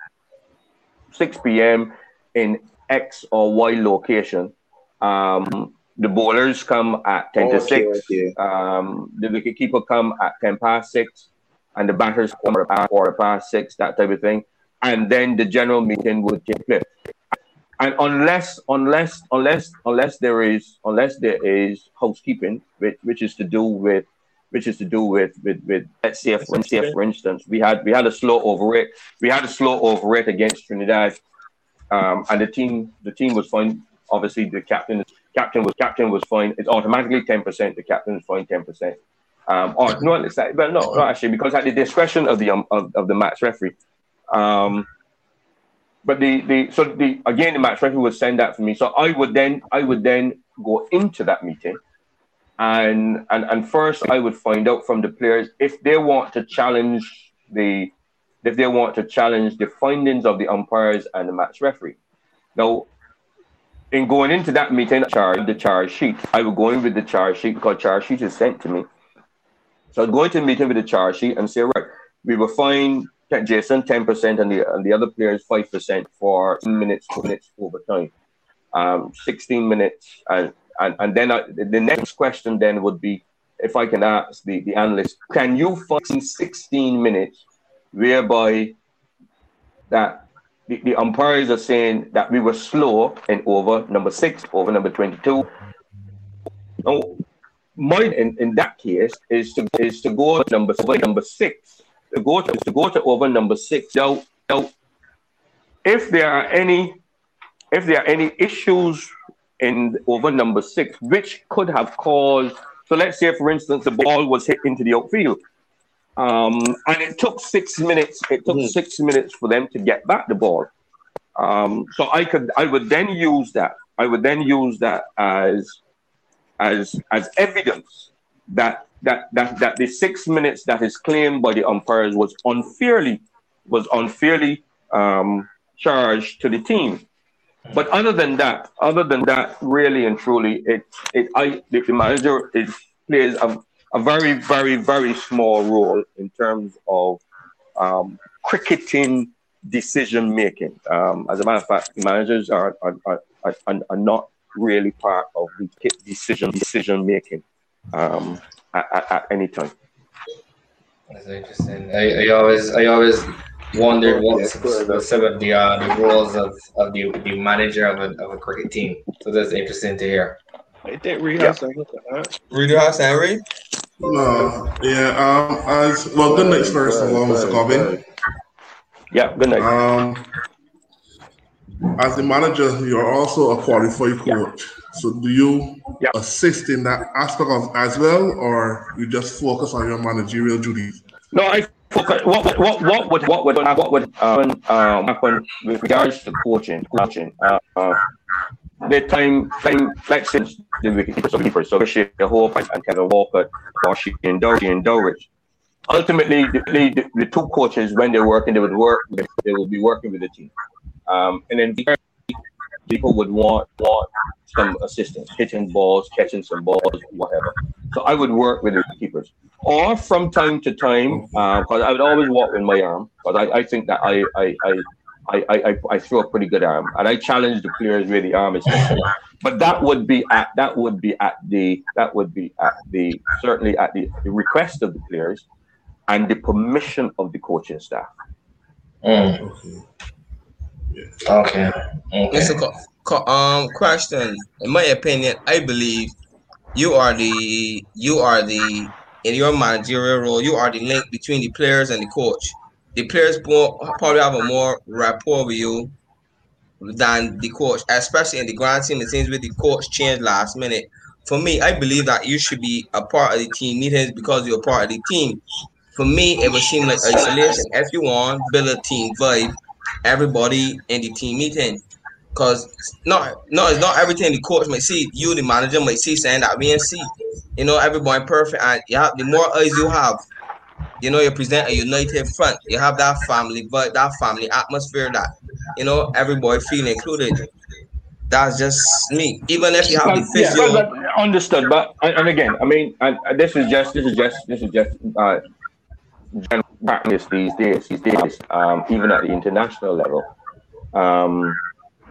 B: 6 p.m. in X or Y location. Um, the bowlers come at 10 okay, to 6. Okay. Um, the wicketkeeper come at 10 past 6. And the batters come at quarter past 6, that type of thing. And then the general meeting would take place. And unless, unless, unless, unless there is, unless there is housekeeping, which, which is to do with which is to do with with with let's say for, let's say for instance. We had we had a slow over it. We had a slow over it against Trinidad. Um, and the team the team was fine. Obviously the captain captain was captain was fine. It's automatically 10% the captain is fine 10% um, or no it's that, but no not actually because at the discretion of the um, of, of the match referee. Um, but the the so the again the match referee would send that for me. So I would then I would then go into that meeting, and and and first I would find out from the players if they want to challenge the if they want to challenge the findings of the umpires and the match referee. Now, in going into that meeting, charge the charge sheet. I would go in with the charge sheet because charge sheet is sent to me. So I'd go into the meeting with the charge sheet and say, right, we will find Jason 10% and the and the other players 5% for minutes, minutes overtime. Um, 16 minutes. And, and, and then I, the next question then would be if I can ask the, the analyst, can you find 16 minutes whereby that the, the umpires are saying that we were slow in over number six, over number 22. Now, my in, in that case is to is to go to number number six to go to, to go to over number six. Now, now, if there are any, if there are any issues in over number six, which could have caused. So let's say, for instance, the ball was hit into the outfield, um, and it took six minutes. It took mm. six minutes for them to get back the ball. Um, so I could, I would then use that. I would then use that as, as, as evidence that that that that the six minutes that is claimed by the umpires was unfairly was unfairly um, charged to the team. But other than that, other than that, really and truly, it it I the, manager is plays a, a very very very small role in terms of um, cricketing decision making. Um, as a matter of fact, managers are are, are, are, are not really part of the decision decision making. Um, at, at, any time.
A: That's interesting. I, I always I always wondered what's some of the uh, the roles of, of the, the manager of a, of a cricket team. So that's interesting to hear.
E: I think Reed has something
C: Reed has Henry.
F: No, yeah. Um, as well, good night first of all, Mr. Coppin.
B: Yeah, good night. Um,
F: as the manager, you're also a qualified coach. So do you yep. assist in that aspect of as well, or you just focus on your managerial duties?
B: No, I focus. What what what would what would what would um, um, happen with regards to coaching? Coaching. Uh, uh, the time time since the wicketkeepers, so the Hope and Kevin Walker, Darcy and Dory and Dowrich. Ultimately, the, the, the, two coaches, when they're working, they would work. They will be working with the team, um, and then people would want want some assistance, hitting balls, catching some balls, whatever. So I would work with the keepers. Or from time to time, because uh, I would always walk with my arm, because I, I think that I I, I I, I, I throw a pretty good arm, and I challenge the players where the arm is. but that would be at that would be at the that would be at the certainly at the, the request of the players and the permission of the coaching staff.
A: Mm. Okay.
C: okay. um, question. In my opinion, I believe you are the you are the in your managerial role. You are the link between the players and the coach. The players probably have a more rapport with you than the coach, especially in the grand team. It seems with the coach changed last minute. For me, I believe that you should be a part of the team meetings because you're part of the team. For me, it would seem like isolation. If you want build a team vibe, everybody in the team meeting. Cause not no, it's not everything the coach may see. You, the manager, may see saying that we ain't see. You know, everybody perfect, and you have the more eyes you have, you know, you present a united front. You have that family, but that family atmosphere that you know everybody feel included. That's just me. Even if you have the physio.
B: Yeah, but, but understood, but and again, I mean, and this is just this is just this is just uh, general practice these days. These days, um, even at the international level, um,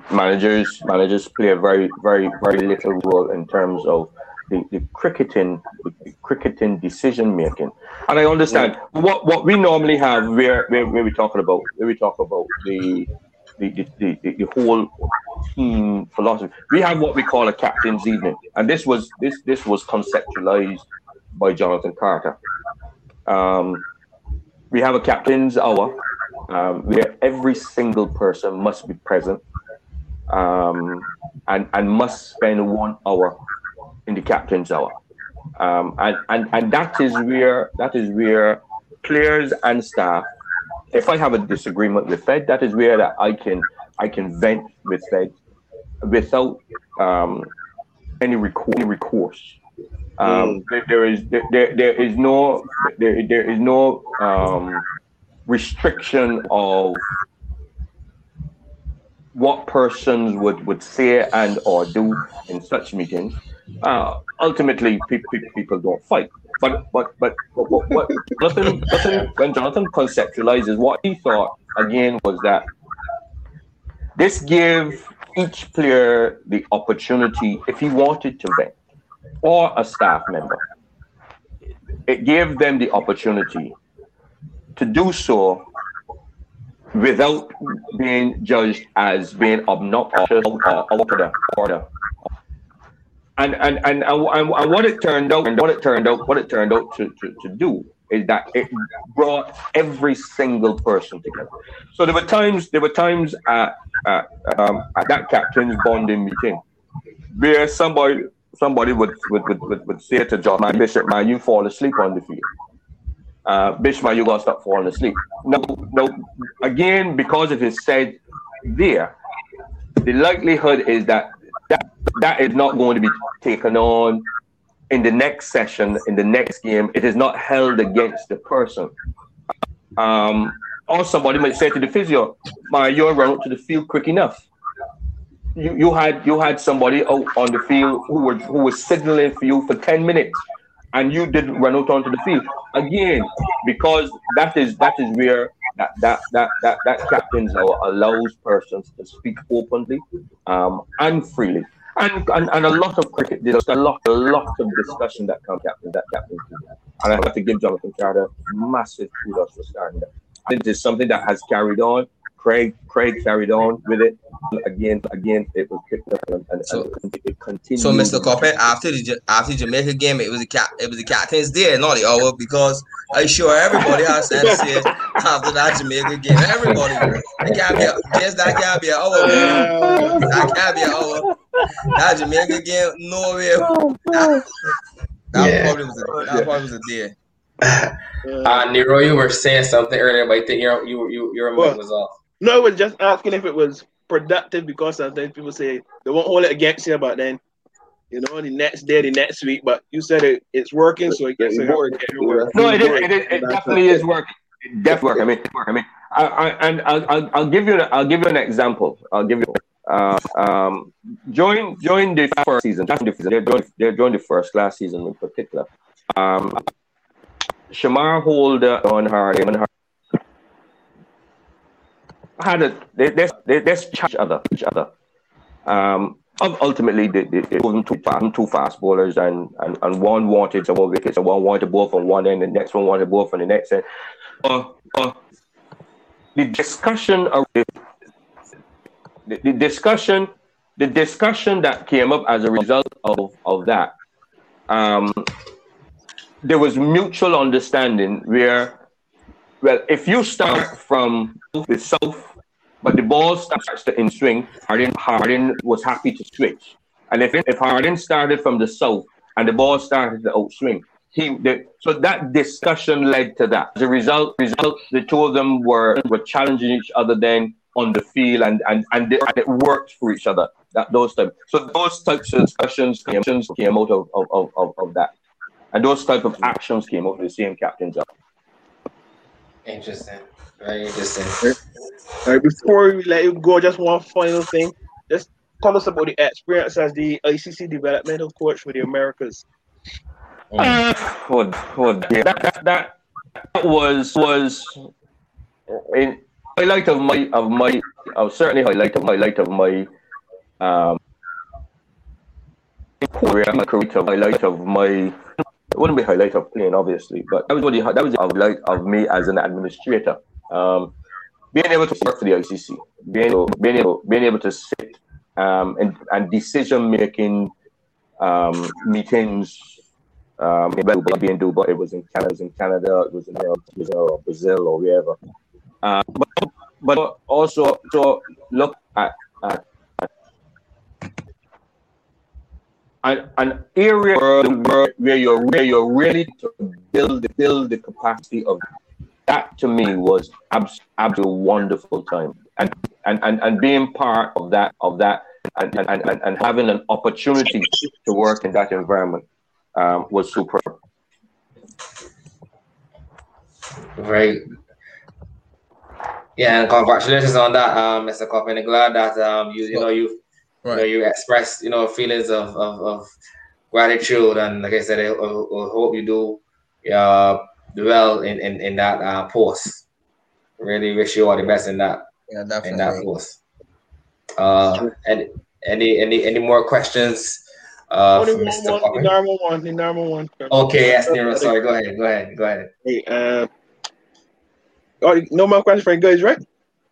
B: managers managers play a very very very little role in terms of the, the cricketing the cricketing decision making. And I understand what what we normally have where where, where we talking about where we talk about the the, the, the, the whole team philosophy. We have what we call a captain's evening, and this was this this was conceptualized by Jonathan Carter. Um, we have a captain's hour um, where every single person must be present um, and, and must spend one hour in the captain's hour. Um, and, and, and that is where that is where players and staff, if I have a disagreement with Fed, that is where that I can I can vent with Fed without um, any recourse. Any recourse. Um, mm. there is there, there is no there, there is no um, restriction of what persons would, would say and or do in such meetings. Uh, ultimately, pe- pe- people don't fight. But but but, but what, what Jonathan, Jonathan, when Jonathan conceptualizes what he thought again was that this gave each player the opportunity, if he wanted to vent, or a staff member, it gave them the opportunity to do so without being judged as being obnoxious or order. And, and, and, and, and what it turned out, and what it turned out, what it turned out to, to, to do is that it brought every single person together. So there were times, there were times at, at, um, at that captain's bonding meeting where somebody somebody would would, would, would, would say to John, my bishop, man, you fall asleep on the field. Uh, bishop, man, you gotta stop falling asleep. No, no. Again, because it is said there, the likelihood is that that that is not going to be taken on in the next session, in the next game. It is not held against the person. Um, or somebody might say to the physio, "My, you're running to the field quick enough." you, you had you had somebody out on the field who was who was signaling for you for 10 minutes and you didn't run out onto the field. Again because that is that is where that that that that, that captains allows persons to speak openly um, and freely. And, and and a lot of cricket there's a lot a lot of discussion that comes captain that. Captain and I have to give Jonathan Carter massive kudos for starting that. I think it's something that has carried on Kraigg Kraigg carried on with it again. Again, it was picked up and, and, so, and it continued.
C: So, Mr. Coppin, after the after the Jamaica game, it was the cat. It was the captain's day, not the hour, because I'm sure everybody has to *laughs* say after that Jamaica game. Everybody, it can't be a, just that can't be an hour. *laughs* That can't be an hour. That Jamaica game, no way. *laughs* That, that yeah. probably was a, that probably was a day.
A: Uh, Nero, you were saying something earlier, but I think your you you your mic was off.
E: No, I was just asking if it was productive because sometimes people say they won't hold it against you, but then you know the next day, the next week. But you said it, it's working, so it gets it work.
B: No, it, is, it, is, it definitely is working. It definitely work. I mean, work. I mean, I, I, and I'll, I'll, I'll give you I'll give you an example. I'll give you uh, um, during during the first season, during the, they're during, they're during the first class season in particular. Um, Chemar Holder on her on her had a they they they, they each other each other. Um, ultimately they wasn't too fast, two fast bowlers, and, and and one wanted more wickets, and one wanted both on one end, and the next one wanted both on the next end. Uh, uh, the discussion the, the discussion the discussion that came up as a result of, of that um, there was mutual understanding where well if you start from the south but the ball starts to in swing. Harding, Harding was happy to switch. And if, if Harding started from the south and the ball started to outswing, he the, so that discussion led to that. As a result, result the two of them were were challenging each other then on the field and and and, they, and it worked for each other. That those types. So those types of discussions came, came out of, of, of, of that. And those type of actions came out of the same captain's job.
A: Interesting. Very interesting.
E: All right, before we let you go, just one final thing. Just tell us about the experience as the ICC developmental coach for the Americas.
B: Uh, well, well, yeah, that, that, that was was in highlight of my of my of certainly highlight of highlight of my um career, my career highlight of my it wouldn't be highlight of playing obviously, but that was what the, that was the highlight of me as an administrator. Um, being able to work for the ICC, being able, being able, being able to sit um, and, and decision making um, meetings um, it was in Canada, it was in Canada, it was in, uh, it was in uh, Brazil or wherever. Uh, but, but also to look at, at, an, an area where, where you're where you're ready to build build the capacity of that to me was abs- absolutely wonderful time. And and, and, and being part of that of that and, and, and, and having an opportunity to work in that environment um, was superb.
A: Very yeah, and congratulations on that, um, Mr. Coppin. Glad that um, you you know you right. you, know, you express you know feelings of, of, of gratitude and like I said, I, I, I hope you do uh, well in, in, in that uh, post. Really wish you all the best in that
C: yeah, definitely.
A: in that post. Uh, any any any any more questions? Uh,
E: Only one, one, the normal one, the normal one.
A: Okay, yes, Nero. Sorry, go ahead, go ahead, go ahead.
E: Hey, uh, oh, no more questions for you guys, right?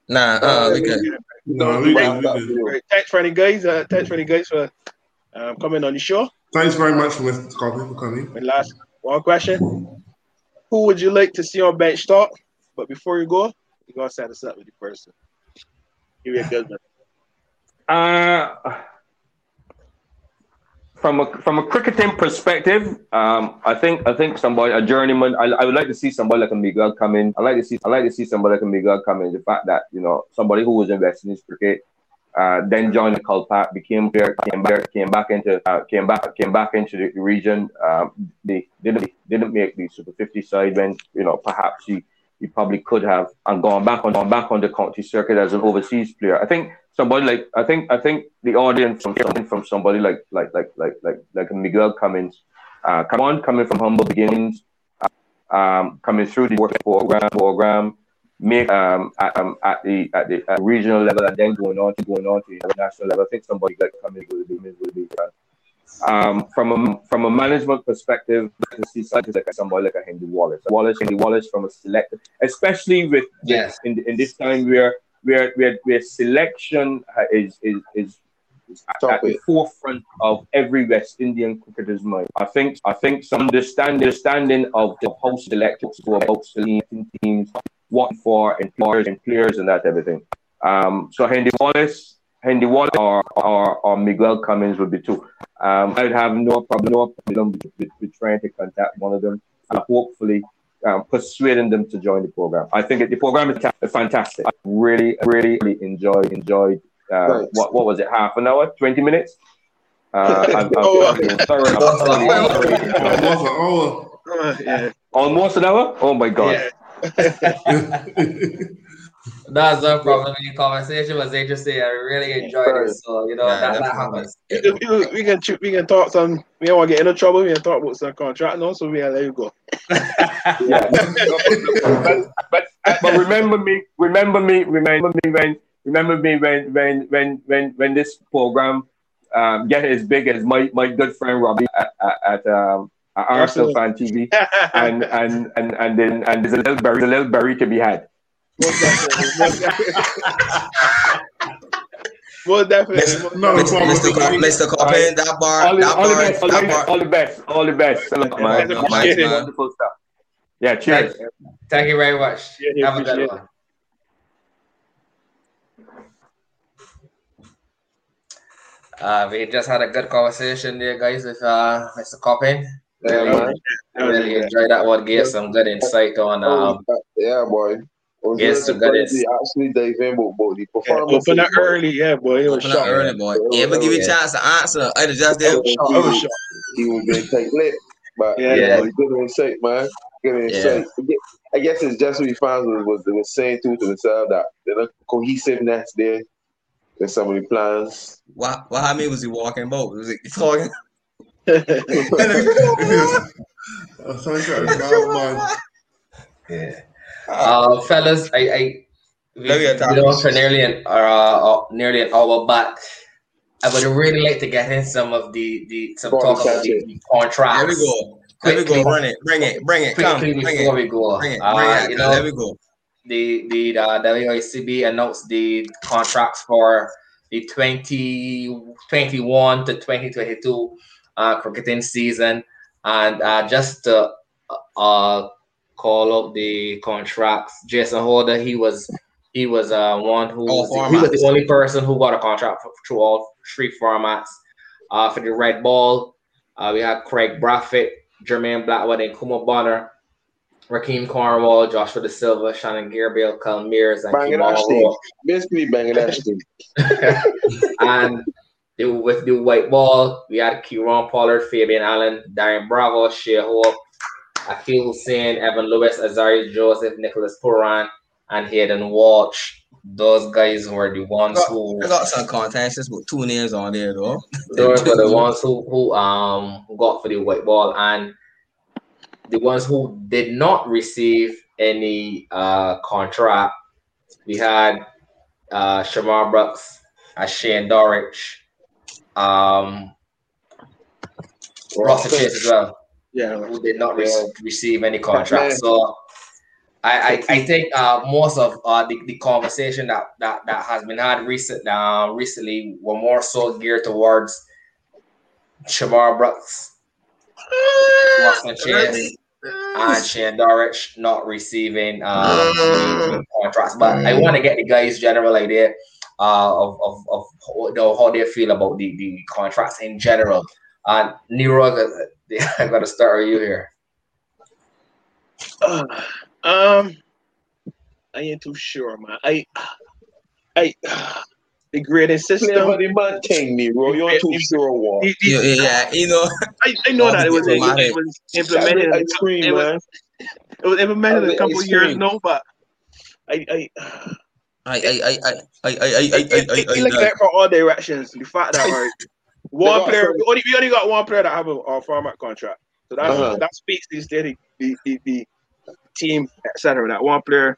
C: Nah, uh, we good.
F: No, we good.
E: Thanks for any guys. Uh, thanks for any guys for um, coming on the show.
F: Thanks very much, Mr. Coppin, for coming.
E: And last one question: Who would you like to see on bench Talk? But before you go, you gotta set us up with the person. Give me a good one.
B: Uh, from a from a cricketing perspective, um, I think I think somebody a journeyman. I, I would like to see somebody like a Miguel come in. I like to see I like to see somebody like a Miguel come in. The fact that you know somebody who was investing in cricket, uh, then joined the Culpat, became there, came back, came back into uh, came back came back into the region. Um, they didn't didn't make the Super 50 side when you know perhaps he he probably could have and gone back on gone back on the county circuit as an overseas player. I think somebody like I think I think the audience from from somebody like like like like like like Miguel Cummins, uh, come on, coming from humble beginnings, um, coming through the work program program, make um at, um, at the at the at regional level and then going on to going on to the national level. I think somebody like Cummins will be will be. Uh, um, from a from a management perspective, to see such as like somebody like a Hendy Wallace, Wallace, Hendy Wallace from a select, especially with yes. in in this time where where where, where selection is is is, at, at, the forefront of every West Indian cricketer's mind. I think I think some understanding understanding of the how selected to about selecting teams, what for and players and players and that everything. Um, so Hendy Wallace Hendy Wallace or, or, or Miguel Cummins would be two. Um, I'd have no problem, no problem with, with, with trying to contact one of them and hopefully um, persuading them to join the program. I think the program is fantastic. I really, really, really enjoyed enjoyed. Uh, what what was it? Half an hour, twenty minutes. Uh, *laughs* I've, I've, I've, *laughs* Almost an hour. Oh my god.
A: Yeah. That's no problem in the conversation was interesting. I really enjoyed it. So you know yeah, that, that happens. We can,
E: we can we can talk some. We don't want to get into trouble. We can talk about some contract now, so we can let you go. *laughs*
B: but, but, but remember me. Remember me. Remember me when. Remember me when when when when when this program um, get as big as my my good friend Robbie at, at, at um at Arsenal Fan TV, *laughs* and and and and then and there's a little berry, a little berry to be had. Most definitely.
E: Most definitely. No,
C: Mr. Mr. Coppin, Mr. Coppin, that bar, all, that
B: all
C: bar,
B: the best,
C: that
B: all,
C: bar.
B: all the best, all the best. Man, man, wonderful stuff. Yeah, cheers.
A: Thank, thank you very much. Yeah, Have a good one. Uh, we just had a good conversation there, guys, with uh, Mr. Coppin. Really, yeah, really enjoyed that one. Gave some good insight on. Um,
D: yeah, boy.
A: Yes, so that is
D: actually Dave Embo, boy. The performance
E: yeah, open up early, yeah, boy. It was
C: open up early, boy. Yeah, but give you a chance to answer. I just did.
D: He, was, he was getting take lit, but yeah, yeah. good insight, man. Good insight. Yeah. I guess it's just what he found was, was, was saying to himself that the cohesiveness there in some of the plans.
C: What? What? How many was he walking about? Was he talking?
A: Yeah. Uh, fellas, I, I we, you know, for nearly an uh, uh, nearly an hour, but I would really like to get in some of the the some talk about the, the contracts.
C: There we go. Quickly, there we go. Run it. Bring it. Bring it. Come. Bring
A: before
C: it.
A: we go.
C: Bring it. Bring uh,
A: it. You know,
C: there we go.
A: The the uh, WICB announced the contracts for the 2021 to 2022 uh, cricketing season, and uh, just to uh, call up the contracts. Jason Holder, he was he was uh, one who was the, he was the only person who got a contract for, through all three formats. Uh, for the red ball, uh, we had Kraigg Brathwaite, Jermaine Blackwood, and Nkrumah Bonner. Rahkeem Cornwall, Joshua Da Silva, Shannon Gabriel, Kyle Mayers, and
D: Bangladesh. Basically, Bangladesh *laughs*
A: with the white ball, we had Kieron Pollard, Fabian Allen, Darren Bravo, Shai Hope, Akeal Hosein, Evan Lewis, Alzarri Joseph, Nicholas Pooran, and Hayden Walsh. Those guys were the ones
C: I got,
A: who
C: I got some contacts, with two names on there though. *laughs*
A: those were the ones who who um got for the white ball and the ones who did not receive any uh contract. We had uh Shamarh Brooks, uh, Shane Dowrich, um Russell Chase as well.
E: Yeah,
A: who did not re- receive any contract. So I, I, I think uh, most of uh, the, the conversation that, that, that has been had recent uh, recently were more so geared towards Shamarh Brooks, Roston Chase, and Shane Dowrich not receiving um, *laughs* contracts. But I want to get the guys' general idea uh, of, of, of how, how they feel about the, the contracts in general. And Nero, I got *laughs* to start with you here.
E: Uh, *sighs* um, I ain't too sure, man. I, I, *sighs* the grading system.
D: Never the man thing, Nero. You're too sure what?
C: Yeah, yeah, you know. *laughs*
E: I, I know that it was, it, it was implemented.
D: Ice cream,
E: it,
D: man.
E: was, it was implemented a couple years no, but I, I.
C: I, I, I, I, I, I, I, I, I,
E: look at from all directions. The fact that right, one player, we only, we only got one player that have a, a format contract, so that
D: Uh-huh.
E: that speaks to the the, the, the team, etc. That one player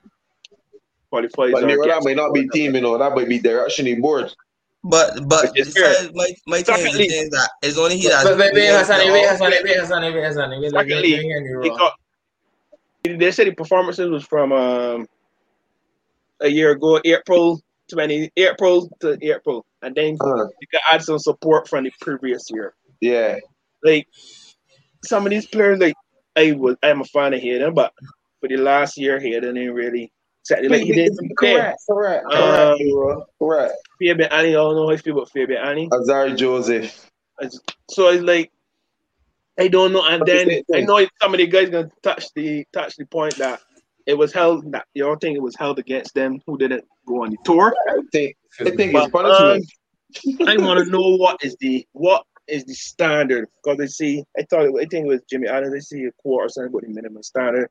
E: qualifies.
D: But Nero, that
E: gets-
D: might not be team, you know. That might be directionally board.
C: But but
E: Which is fair.
C: besides, my my thing is
E: Secondly-
C: the thing that it's only he that.
A: Wait, wait, wait, Hassan, wait, Hassan, wait, Hassan, wait, Hassan, wait. Let me-
E: Secondly,
A: let me hear you
E: He
A: wrong.
E: got, they said the performances was from um, a year ago, April 20, April to April, and then
D: Uh,
E: you can add some support from the previous year.
D: yeah.
E: Like some of these players, like I was, I'm a fan of Hayden, but for the last year, Hayden didn't really Exactly. like he didn't
D: correct, correct,
E: Um,
D: correct. Correct.
E: Fabian Annie, I don't know how you feel about Fabian Annie.
D: Alzarri Joseph.
E: So it's like I don't know, and then I know some of the guys gonna touch the touch the point that it was held that you don't think it was held against them who didn't go on the tour. *laughs*
D: I think, I think
E: But,
D: it's punishment.
E: I want to know what is the what is the standard because they see I thought it, I think it was Jimmy Allen. They see a quote or something about the minimum standard.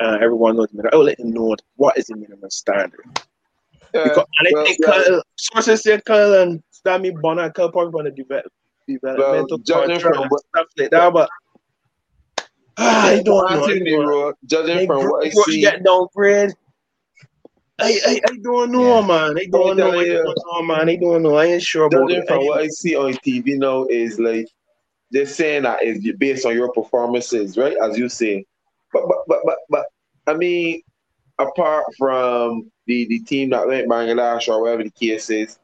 E: Uh, everyone knows the minimum. I will let them know what is the minimum standard.
D: Yeah,
E: Because, and I
D: well,
E: think
D: well,
E: Kyle, sources say Kyle and Sammy Bonner and Kyle probably going to develop developmental
D: judging
E: contract
D: from
E: and stuff like that, but ah, I don't know. I know.
D: Judging
E: They
D: from what I see,
E: get downgrade. I, I, I don't know,
C: Yeah.
E: man. I don't know. I
D: Yeah.
E: don't know, man. I don't know. I ain't sure about
D: judging
E: it.
D: from what I see on TV now is like they're saying that is based on your performances, right? As you say, but but but but but I mean, apart from the the team that went Bangladesh or whatever the case is,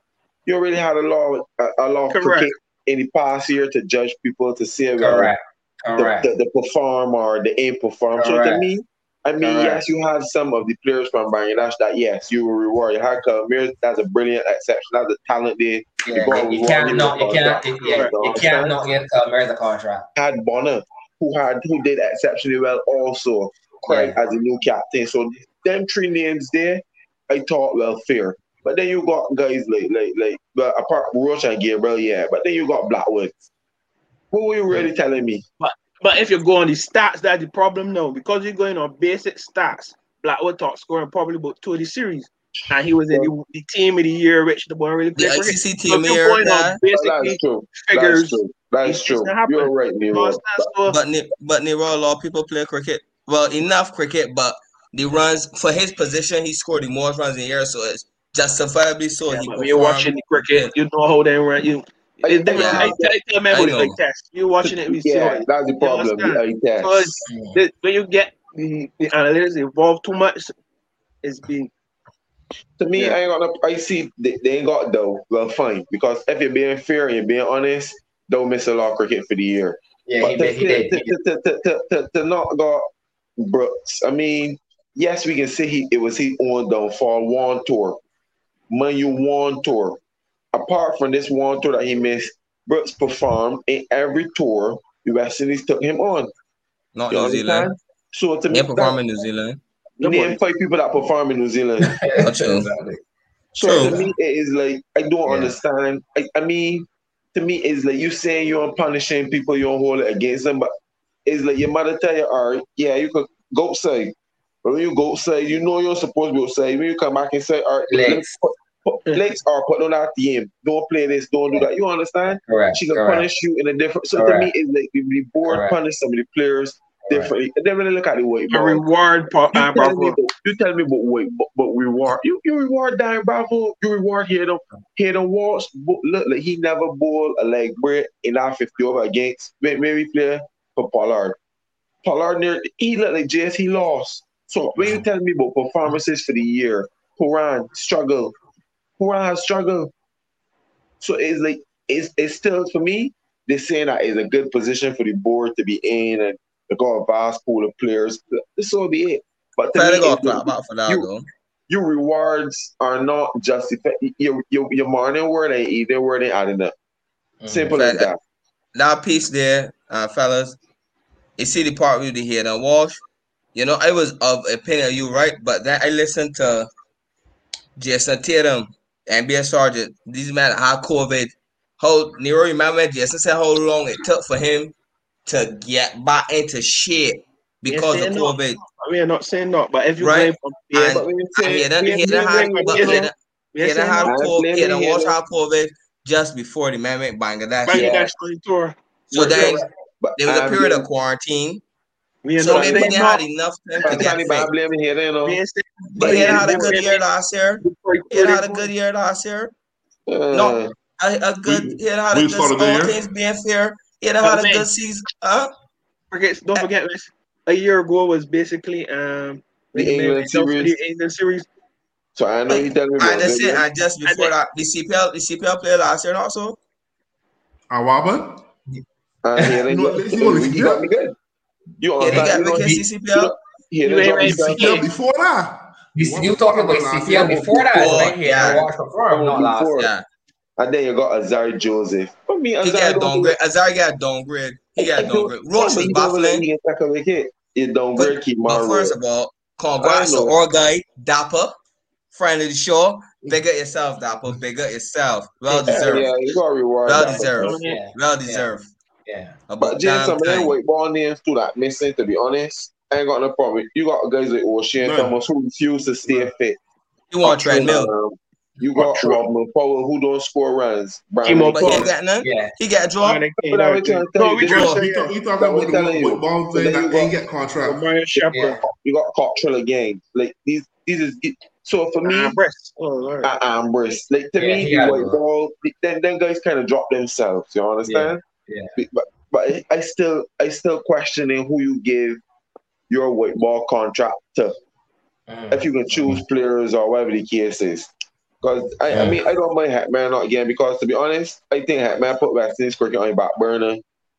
D: you really had a lot a, a lot of
E: Correct.
D: cricket in the past year to judge people to say well,
A: Correct.
D: The, the, the perform or the ain't perform. So to me, I mean,
A: Correct.
D: yes, you have some of the players from Bangladesh that yes, you will reward. You had Kamir, that's a brilliant exception. That's a talent there.
A: Yeah,
D: ball
A: you
D: was
A: can't not you cannot
D: contract.
A: yeah, you can't not get uh, Calmer the contract.
D: Had Bonner, who had who did exceptionally well also. Kraigg as a new captain. So them three names there, I thought well fair. But then you got guys like like like well, apart from Roach and Gabriel, yeah. But then you got Blackwood. What were you really telling me?
E: But but if you go on the stats, that's the problem now. Because you're going on basic stats, Blackwood top scoring probably about two of the series. And he was in the, the team of the year, which the boy really
C: The
E: played cricket.
C: ICC team
E: if you're
C: here,
E: going
C: yeah.
E: on basically
D: that's true.
E: figures.
D: That's true. That's
E: it's- it's
D: true. You're right, Nero.
E: Because that's so-
C: But Ne- but Nero, a lot of people play cricket. Well, enough cricket, but the runs for his position, he scored the most runs in the year, so it's justifiably so.
E: Yeah,
C: he
E: but when you're watching the cricket, you know how they run. You,
D: I-
E: it's different.
C: yeah.
E: I, I tell men
C: I
E: about it
C: know.
E: like test. You're watching it, we see
D: Yeah,
E: it-
D: that's the problem.
E: understand?
D: Yeah, yes.
E: So it's, the, when you get the, the analytics involved too much, it's being
D: To me,
E: Yeah.
D: I ain't got no. I see they, they ain't got though. Well, fine. Because if you're being fair and you're being honest, don't miss a lot of cricket for the year.
A: Yeah, he
D: But
A: did. He did.
D: to,
A: He
D: to, to, to, to, to not got Brooks. I mean, yes, we can say he it was his own downfall. One tour, man, you one tour. Apart from this one tour that he missed, Brooks performed in every tour the West Indies took him on.
C: Not
D: You
C: New Zealand.
D: So to
C: me, yeah, perform in New Zealand.
D: Name five people that perform in New Zealand. *laughs* *laughs*
C: true.
D: So true. to me, it is like I don't yeah. understand. I, I mean, to me, it's like you saying you're punishing people, you don't hold it against them, but it's like your mother tell you, all right, yeah, you could go say. But when you go say, you know you're supposed to be say. When you come back and say, all right, legs, put, put, legs are put on that team. Don't play this, don't do that. You understand?
A: Correct.
D: She can
A: Correct.
D: punish you in a different. So Correct. to me, it's like if the board Correct. punish some of the players differently. Right. They really look at the way.
E: The reward part.
D: You, uh, tell me, you tell me, but wait, but, but reward. You you reward Dan Bravo. You reward here the here the walls. Look, like he never bowled a leg break in our fifty over against maybe player for Pollard. Pollard near he looked like JS. He lost. So when you tell me about performances for the year, Horan struggle. Horan has struggled. So it's like it's it's still for me. They're saying that is a good position for the board to be in and they got a vast pool of players. This will be it. But to me,
C: got for that
D: you,
C: though.
D: Your rewards are not justified. Your your your morning word ain't either word ain't adding up. Mm. Simple as that.
C: That piece there, uh, fellas. You see the part with the Hayden Walsh. You know, I was of opinion you right, but then I listened to Jayson Tatum and be sergeant. These men had COVID. How Nero remember Jason said how long it took for him to get back into shit because of COVID.
E: I mean, I'm not saying not, but if you right, from, yeah,
C: but we say, he done, he done had, he done had COVID, he done watched how COVID just before the man went Bangladesh.
E: Bangladesh yeah. tour.
C: So then there was a um, period of quarantine. So maybe they had enough time to get fit. But he had a good year last year. He had a good year last year. No, a, a good. He had a good. All things being fair, he had a good season. Huh?
E: Forget, don't forget this. A year ago was basically um
D: the England series.
E: The England series.
D: So I know you tell me.
C: And that's it. And just before that, the CPL, the CPL player last year also.
F: Awaba.
D: Uh, yeah, he, he, he got me good. You
C: yeah, they got me CPL.
F: Yeah, you ain't CPL before that.
A: You, you talking about CPL before that? Before, yeah,
C: watch perform, not last. Yeah.
D: And then you got Alzarri Joseph.
C: I mean, Alzarri he got downgrade. Alzarri got downgrade. He got downgrade. Ross was baffling.
D: He downgrade. Keep
C: But first of all, congrats to our guy Dapper, friend of the show. Bigger yourself, Dapper. Bigger yourself. Well deserved.
D: Yeah, you got reward.
C: Well deserved. Yeah. Well deserved.
A: Yeah.
D: But James, some of them white ball names too that missing. To be honest, I ain't got no problem. You got guys like Oshane Thomas who refuse to stay fit.
C: You want treadmill?
D: You got Rovman Powell who don't score runs.
C: Brian but he ain't got none. Yeah. He got dropped.
F: But I was trying to tell you. No, we talking about the football thing that ain't get contract.
E: Brian Shepard.
D: You got Cottrell again. Like these, these is so for me.
E: Oh,
D: right. Uh, Ambrose. Like to yeah, me, like ball. Then then guys kind of drop themselves. You understand?
A: Yeah.
D: But but I still I still questioning who you give your white ball contract to. Mm. If you can choose players or whatever the case is. Because I, yeah. I mean, I don't mind Hetmyer not again because to be honest, I think Hetmyer put West cricket on the back burner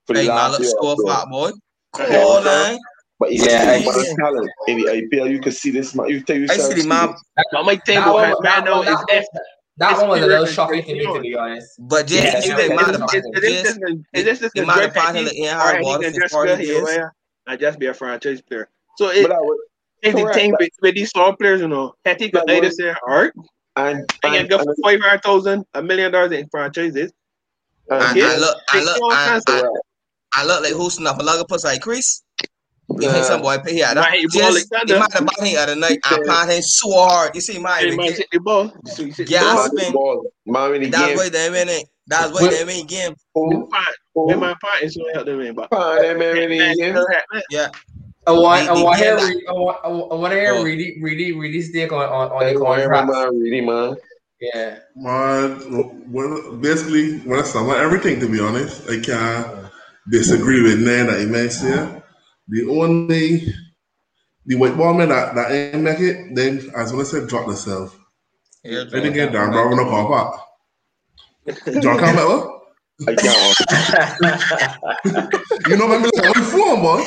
C: for the hey, last year. Score fat boy. Cool, man.
D: But you yeah, see the talent in the IPL. You can see this man. You tell yourself.
C: I see the man.
E: That might think about Hetmyer now is
A: if that one was a little shocking to me, to be honest.
C: But just yeah, you think man,
E: is this the great partner in hard water for forty years? I just be a franchise player. So it, it's the thing with these small players, you know, Hetty could later say art.
D: And,
E: and, and go for five hundred thousand, a million dollars in franchises.
C: And, and I look, I look, I, I, I look like hosting up a lot of pussy like Chris. You think some boy pay here. That just he might have bought him other night and pound him so hard. You see my
E: he might hit the ball.
C: Gasping. That's why they win it. That's why they win game.
E: When my part is going to help them in, but
C: yeah.
A: I want, I want to hear, I want, I want to hear oh. really, really, really stick on on, on the contract.
D: Really, man.
A: Yeah.
F: Man, well, basically, when I sum up everything, to be honest, I can't disagree with Nan that he mentioned. The only the white ball man that that ain't make it, then as when I said drop themselves. Yeah, they didn't get down, bro. in the car park. John Campbell.
D: I can't.
F: you know, remember like, what you for, man?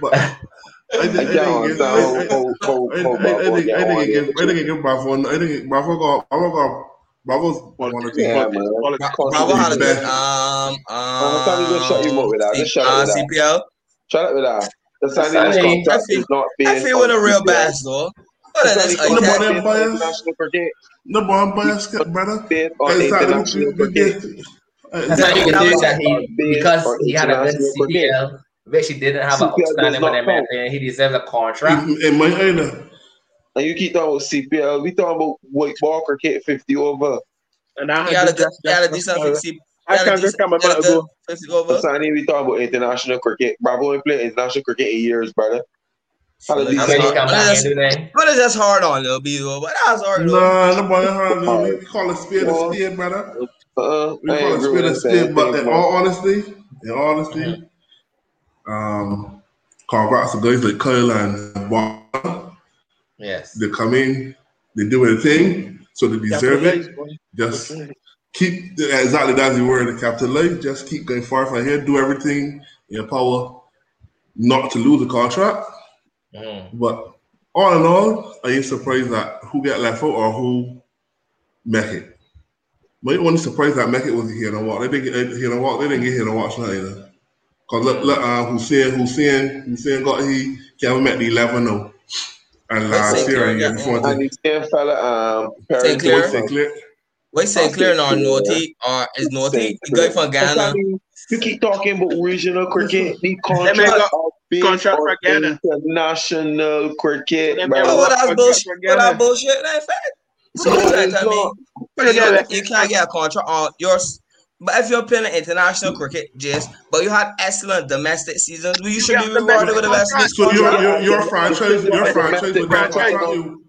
F: but I think I think I think I think I think I think Bravo I think Bravo got Bravo got Bravo's one of the yeah,
C: Bravo had a good um um. I'm
D: just shut you up with that. Just shut uh,
C: with CPL.
D: Shut up with that. The signing contract is not
C: based. I feel with a real bass though. What is
F: this? No bottom bias. No bottom bias, brother. Based on international.
A: That's how you can do that. He because he had a good CPL. But she didn't have an outstanding man, and he deserves a contract.
F: In my either.
D: And you keep talking about CPL. We talking about white ball cricket 50 over.
C: And I had, a, had a decent 50.
E: I can't just come about
C: go. 50 over.
D: So I need we talking about international cricket. Bravo ain't played international cricket in years, brother.
C: How does that's hard. But it's just hard on little B though. But that's hard.
F: Nah, nobody hard. on We call it spear to spear, brother. Uh, we call it spear to spear. But in all honesty, in all honesty, mm-hmm. um, congrats to guys like Kyle and Bob.
A: Yes.
F: They come in, they do their thing, so they deserve it. Just keep exactly that's the word, capitalize. Just keep going far from here. Do everything in your power not to lose the contract. Mm. But all in all, I ain't surprised that who got left out or who make it. But only surprised that Mekit was here to walk. They didn't get here to walk. They didn't get here to watch now either. Cause look, look uh, Hosein, Hosein, Hosein got he can't met the eleven now. And last year and year before.
D: And the same fella, um,
C: Sinclair. St. Clair. Wait, Sinclair not naughty or is naughty? The guy from Guyana.
D: You keep talking about regional cricket. The contract
E: contract for Guyana.
D: International cricket.
C: Oh, well, that's bullshit. Well, that's bullshit. That's fact. So I mean, you, you can't get a contract on yours. But if you're playing international cricket, just but you had excellent domestic seasons, well, you should be rewarded with a best
F: So your your your franchise, your franchise would contract you.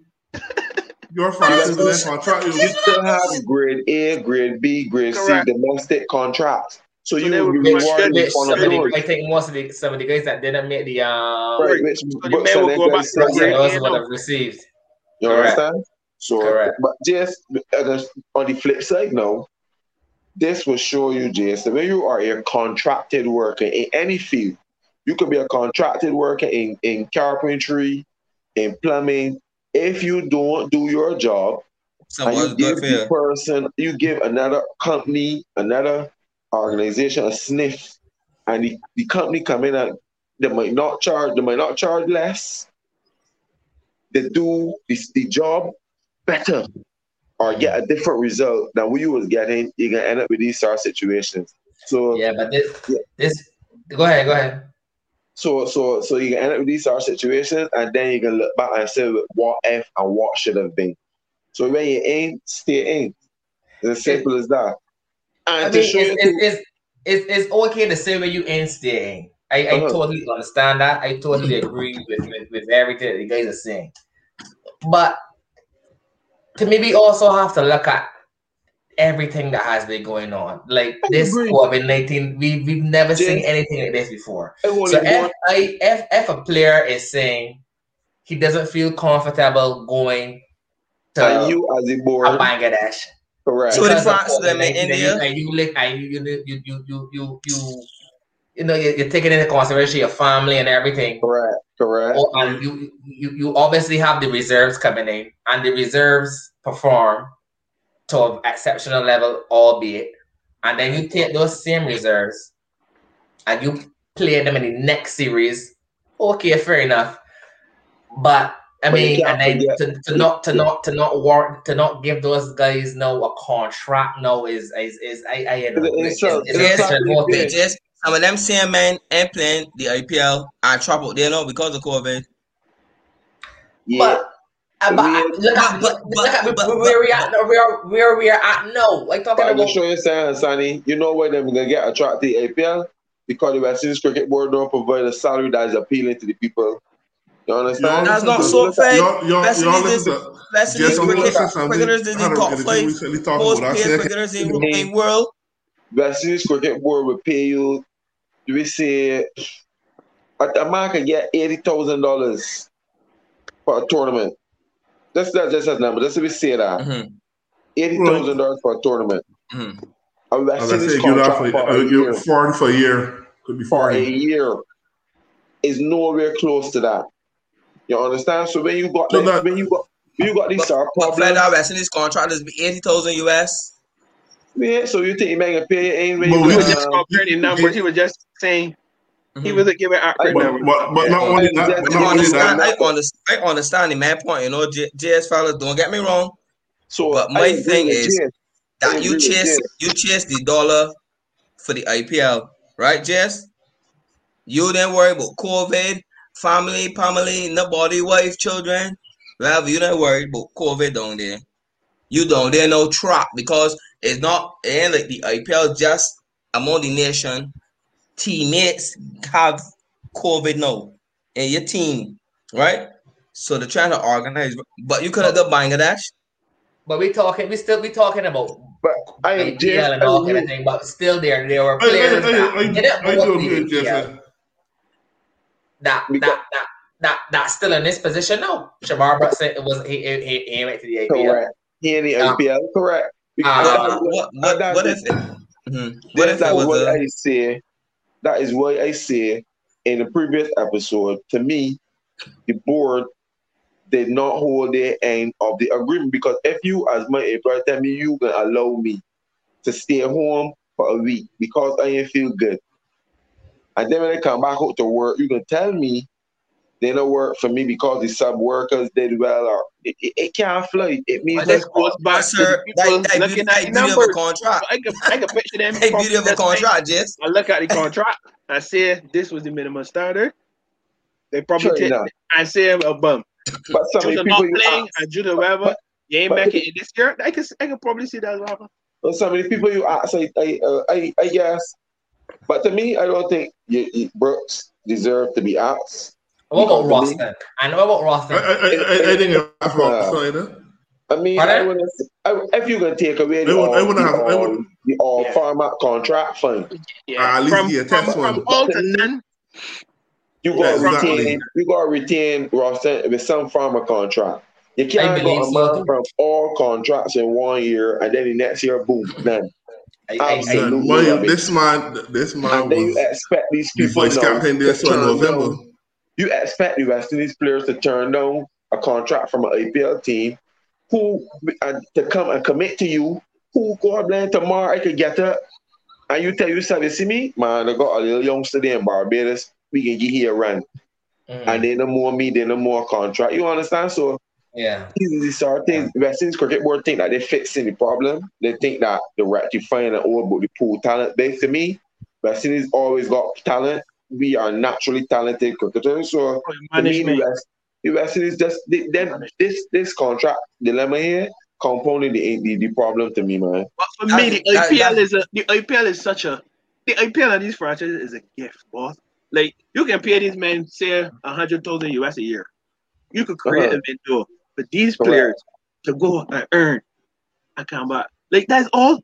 F: Your franchise would contract you.
D: You still have grade A, grade B, grade C domestic contracts. So, so you would be rewarded
A: with one of those. I think most of the some of the guys that didn't make the um, right, which, so
D: the but, so
A: go back to those would have received.
D: You Correct. understand? So, Correct. but just on the flip side, no, this will show you, just when you are a contracted worker in any field, you could be a contracted worker in, in carpentry, in plumbing. If you don't do your job, and you give the person, you give another company, another organization a sniff, and the, the company come in and they might not charge, they might not charge less. They do the, the job better or get a different result than what you was getting, you're gonna end up with these sort of situations. So
A: yeah, but this yeah. this go ahead, go ahead.
D: So so so you can end up with these sort of situations, and then you can look back and say what if and what should have been. So when you ain't, stay in. It's as simple as that.
A: And I mean, it's, it's, it's, it's, okay to say where you ain't staying. I, I uh-huh. totally understand that. I totally agree with, with, with everything that you guys are saying. But to maybe also have to look at everything that has been going on. Like I this COVID nineteen, we we've never yeah. seen anything like this before. So if, I, if if a player is saying he doesn't feel comfortable going to
D: and you as a board
A: Bangladesh.
C: Correct. So the France them in India.
A: And you like and you you you you you you, you know, you're, you're, taking into consideration your family and everything.
D: Correct, correct.
A: Oh, and you, you, you obviously have the reserves coming in, and the reserves perform to an exceptional level, albeit. And then you take those same reserves and you play them in the next series. Okay, fair enough. But I mean, and then to, to not to not to not work to not give those guys no a contract no is is is I I you know it's, it's,
C: it's, it's, some of them same men ain't playing the IPL and trouble there now because of COVID.
A: Yeah. But, uh, but, look at, but, but, but, where we at where, where we are at now. Like talking about.
D: I'm sure you're saying, Sonny, you know where they're gonna get attracted to IPL because the West Indies Cricket Board don't provide a salary that is appealing to the people. You understand?
C: That's not so fair. West Indies, West Indies cricketers is the top five most paid cricketers *laughs* in the world.
D: West Indies Cricket Board will pay you we say a man can get eighty thousand dollars for a tournament. That's that just that number. That's what we say that. Mm-hmm. Eighty thousand dollars for a tournament. Mm-hmm. I mean, that's say,
F: for, for, a year. Foreign for a year. Could be
D: for a year. Is nowhere close to that. You understand? So when you got so that, when you got You got these star
C: problems. But Federal Wrestling contract is eighty thousand US.
D: Yeah, so you think he may pay ain't
E: really? He was just comparing numbers. He was just saying he mm-hmm. wasn't giving accurate but, numbers.
F: But, but not only that, but
C: not only that. I understand, I understand the man point. You know, JS fellas, don't get me wrong. So, but my thing is that you chase you chase the dollar for the IPL, right, JS? You didn't worry about COVID, family, family, nobody, wife, children. Well, you don't worry about COVID down there. You don't there no trap because it's not it ain't like the IPL just among the nation teammates have COVID now in your team, right? So they're trying to organize, but you could have done Bangladesh.
A: But we talking, we still we talking about
D: but I am
A: just, and all kind of thing. But still, there there were players I, I, I, I, that, I, I, that, that, that, that, that, that's still in this position now. Shamarh Brooks it was he, he, he went to the APL.
D: Correct. He in the APL, um, correct.
C: Because uh, what, what, what if it, mm-hmm. what if that what
D: a, I say that is what I said in the previous episode. To me, the board did not hold their end of the agreement because if you, as my employer, tell me you can allow me to stay home for a week because I ain't feel good, and then when I come back out to work, you can tell me they don't work for me because the sub workers did well or it, it, it can't fly. It means
C: that goes back sir, to people that, that looking at the numbers. contract.
E: I can, I can picture them. *laughs*
C: hey, beautiful contract, Jess.
E: I look at the contract. I say this was the minimum standard. They probably sure take. Enough. I say a bum. But some Judah not playing and Judah whatever. You ain't making it this year. I can I can probably see that happen.
D: Well, some of the people you ask, I I, uh, I, I guess. But to me, I don't think you, you Brooks deserve to be asked.
A: What about Roston? I know about Roston. I, I, I, I think
F: that's wrong.
D: I mean, I would, I, if you can take away the, all, the, have, all, the all yeah. farmer contract fund,
E: yeah. Uh, at least from, get from, from all to none.
D: You got to retain. Exactly. You got to retain Roston with some farmer contract. You can't go a month from all contracts in one year and then the next year, boom, none.
F: Absolutely. Well, this man, this man
D: and then you expect these people
F: the campaign this one November.
D: Down, you expect the West Indies players to turn down a contract from an APL team who uh, to come and commit to you, who God bless tomorrow I could get up. And you tell yourself, you see me, man, I got a little youngster there in Barbados, we can get here run. Mm-hmm. And then no more me, then no more contract. You understand? So
A: yeah.
D: These sort of things, West Indies Cricket Board think that they're fixing the problem. They think that they're rectifying it all but the pool talent me, West Indies always got talent we are naturally talented cricketers. So to me, the West, is just then this this contract dilemma here compounded the, the, the problem to me, man.
E: But for me, the IPL that, is a the IPL is such a the IPL and these franchises is a gift, boss. Like you can pay these men say a hundred thousand US a year. You could create uh-huh. a window for these players to go and earn a comeback. Like that's all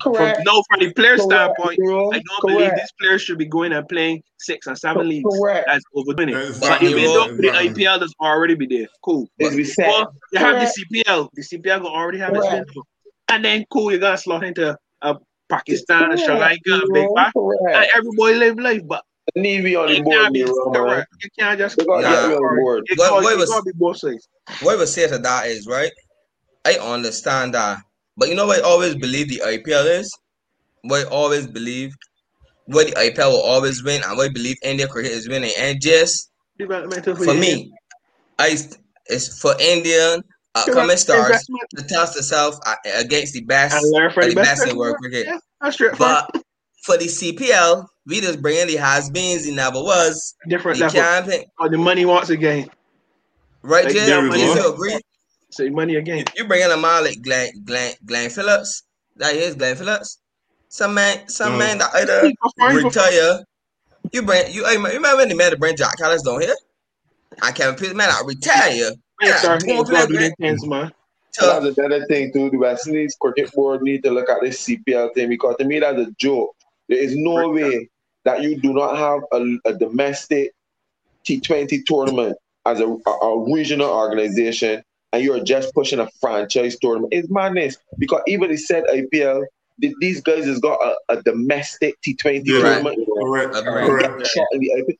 E: Correct. From, no, from the player Correct, standpoint, bro. I don't Correct. believe these players should be going and playing six and seven leagues Correct. as overdoing it. But even though the IPL does already be there, cool. But well, you have the CPL. The CPL will already have this window. And then cool, you got to slot into a Pakistan, a Sri Lanka, Big Bash. And everybody live life, but
D: need be on the board, be,
E: bro, You can't just
D: you gotta yeah. be on board.
C: It what, what, was, be both what was said to that is right. I understand that but you know what I always believe the IPL is? What I always believe what the IPL will always win and what I believe India cricket is winning. And just for me, I it's for Indian upcoming stars to test themselves uh, against the best for the best in world cricket. Yeah. But for the CPL, we just bring in the has-beens. He never was
E: different the level. Champion. Oh, the money wants again.
C: Right, like, Jay? You agree?
E: Say money again.
C: You bring in a man like Glenn, Glenn, Glenn Phillips. That is Glenn Phillips. Some man, some mm. man that either retire. You bring you. You remember when the man to bring Jacques Kallis down here? I can't put man I retire.
D: That's another thing too. The West Indies cricket board need to look at this CPL thing because to me that's a joke. There is no way that you do not have a, a domestic T20 tournament as a, a, a regional organization and you're just pushing a franchise tournament. It's madness because even he said IPL, these guys has got a, a domestic T20 yeah, tournament. Correct, correct.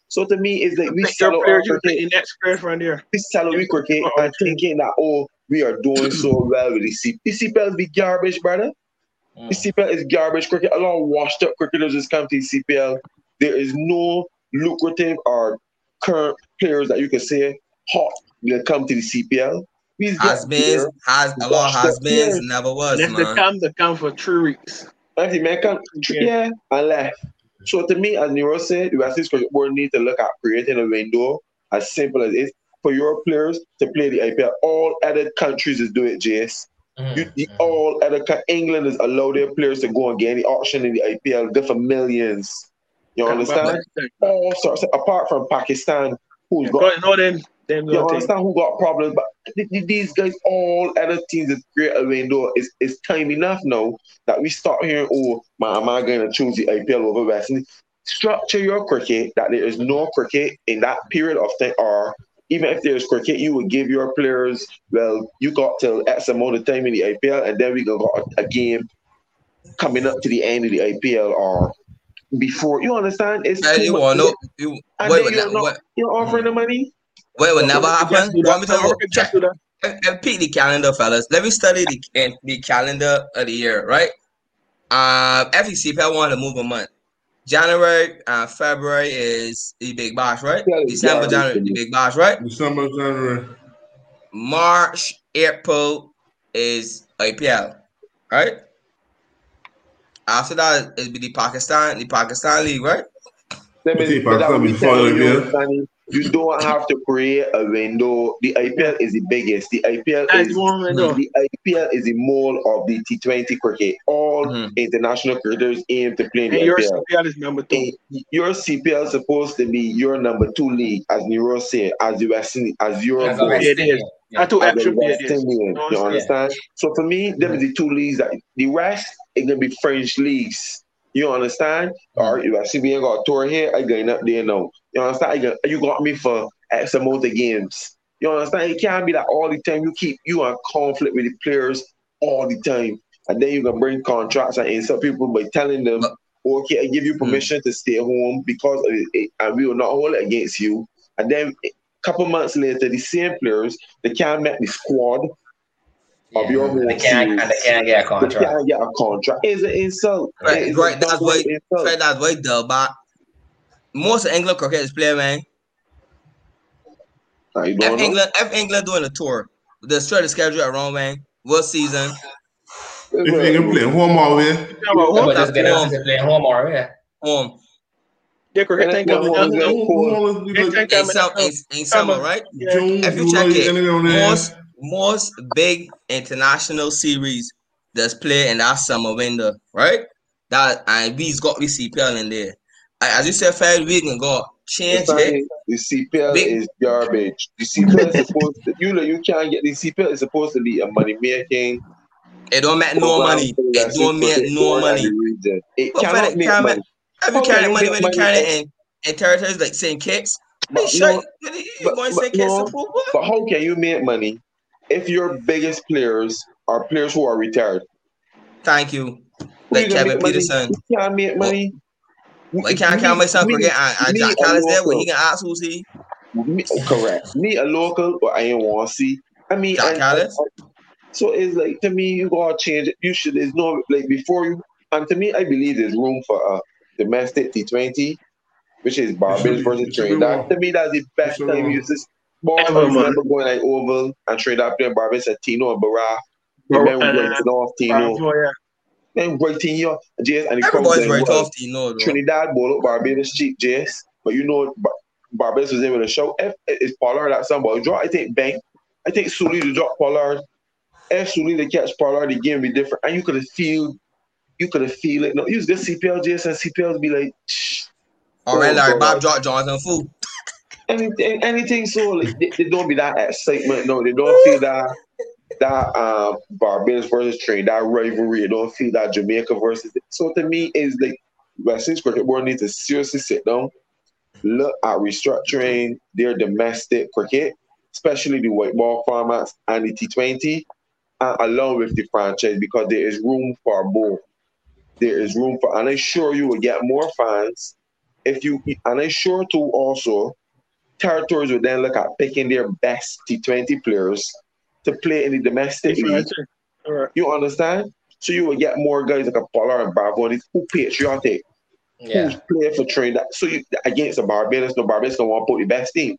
D: So to me, it's like we sell our cricket.
E: Next cricket.
D: We sell our cricket and thinking that oh, we are doing so *clears throat* well with the CPL. The CPL be garbage, brother. Mm. The CPL is garbage cricket. A lot of washed up cricketers just come to the CPL. There is no lucrative or current players that you can say hot that come to the CPL.
C: Has been, has a lot has been, never was.
E: That's the come to come for three weeks.
D: Actually, man, come, yeah, and left. So to me, as Nero said, the West Cricket Board need to look at creating a window as simple as it is for your players to play the IPL. All other countries is doing it, JS. Mm-hmm. You, the, all other England is allow their players to go and get any auction in the IPL, good for millions. You understand? All sorts, apart from Pakistan, who's yeah, got no them, them you understand who got problems, but these guys, all other teams is great a window. It's, it's time enough now that we start hearing, oh, man, am I going to choose the IPL over West? Structure your cricket that there is no cricket in that period of time, or even if there's cricket, you would give your players, well, you got till X amount of time in the IPL, and then we got a, a game coming up to the end of the IPL or before. You understand? It's
C: hey, you want no, you,
D: and wait, wait, you're, not, what, you're offering the money.
C: Wait, what never happen? Want me to check? And pick the calendar, fellas. Let me study the the calendar of the year, right? Um, FEC, if I want to move a month, January, uh, February is the big bash, right? Yeah, December, yeah, January, the big bash, right?
F: December, January.
C: March, April is IPL, right? After that, it'll be the Pakistan, the Pakistan League, right?
D: Let me, Pakistan before you don't have to create a window. The IPL is the biggest. The IPL is the IPL is the mold of the T20 cricket. All mm-hmm. international cricketers aim to play in the
E: and
D: your
E: IPL. CPL is number two.
D: And your CPL is supposed to be your number two league, as Nero said, as the West as your
E: as it is. Yeah. To actually
D: you understand? So for me, them mm-hmm. the two leagues that the rest is gonna be French leagues. You understand? Mm-hmm. Or you see we ain't got a tour here, I going up there now. You understand? You, you got me for X amount of games. You understand? It can't be that all the time you keep you are conflict with the players all the time. And then you can bring contracts and insult people by telling them, okay, I give you permission mm. to stay home because of it, and we will not hold it against you. And then a couple months later, the same players, they can't make the squad
A: of your home they can't, and they can't get a contract. They
D: can't get a contract. It's an insult.
C: Right, it's right. That's why, right, that's why but most of England cricket is playing, man. If England, if England doing a tour, the straight schedule around, man. What season?
F: If England play home or away,
A: yeah, but home, just get home. play home or away.
C: Home.
E: Yeah, cricket ain't coming down.
C: In summer, right? If you check it, most most big international series that's play in that summer window, right? That and we's got the CPL in there as you said five weeks ago, change it.
D: The CPL Big. is garbage. The CPL is supposed to you know you can't get the CPL is supposed to be a money making.
C: It don't make no money. It don't make no money.
D: It cannot make money.
C: Have you carried money when you carry it in, in territories like St. Kitts? But, no, but, but, no,
D: but how can you make money if your biggest players are players who are retired?
C: Thank you. Like Kevin Pietersen.
D: You can't make money.
C: Like, can I count myself me, forget I, I Jacques Kallis there when he can ask who's he?
D: Me, correct. Me a local, but I ain't want to see. I mean,
C: Jacques Kallis.
D: So it's like to me, you gotta change it. You should. There's no like before you. And to me, I believe there's room for a domestic T20, which is Barbados versus Trinidad. To me, that's the best time you just. Ball, I remember going like Oval and Trinidad playing Barbados at Tino and Barra. And then we went to North Tino. Then writing here, Jace, and
C: it Everybody's right off the know,
D: Trinidad ball up Barbados cheap, Jace. But you know, Barbados was able to show if eh, it's Pollard that somebody draw. I think Bank. I think Sooley to drop Pollard. If Sooley to catch Pollard, the game be different. And you could have feel, you could have feel it. No, use good CPL, Jace, and CPL be like, Shh.
C: All right, Larry Bob drop Jonathan fool.
D: Anything, anything so like they, they, don't be that excitement. No, they don't feel that that um, Barbados versus Trinidad that rivalry. I don't feel that Jamaica versus. So to me, is like West Indies cricket board needs to seriously sit down, look at restructuring their domestic cricket, especially the white ball formats and the T20, uh, along with the franchise, because there is room for both. There is room for, and I'm sure you will get more fans if you, and I'm sure too also, territories will then look at picking their best T20 players to play in the domestic league. Right. You understand? So you will get more guys like a Pollard and Bravo who patriotic, yeah. who's playing for Trinidad. So you, against the Barbados, the Barbados don't want to put the best team.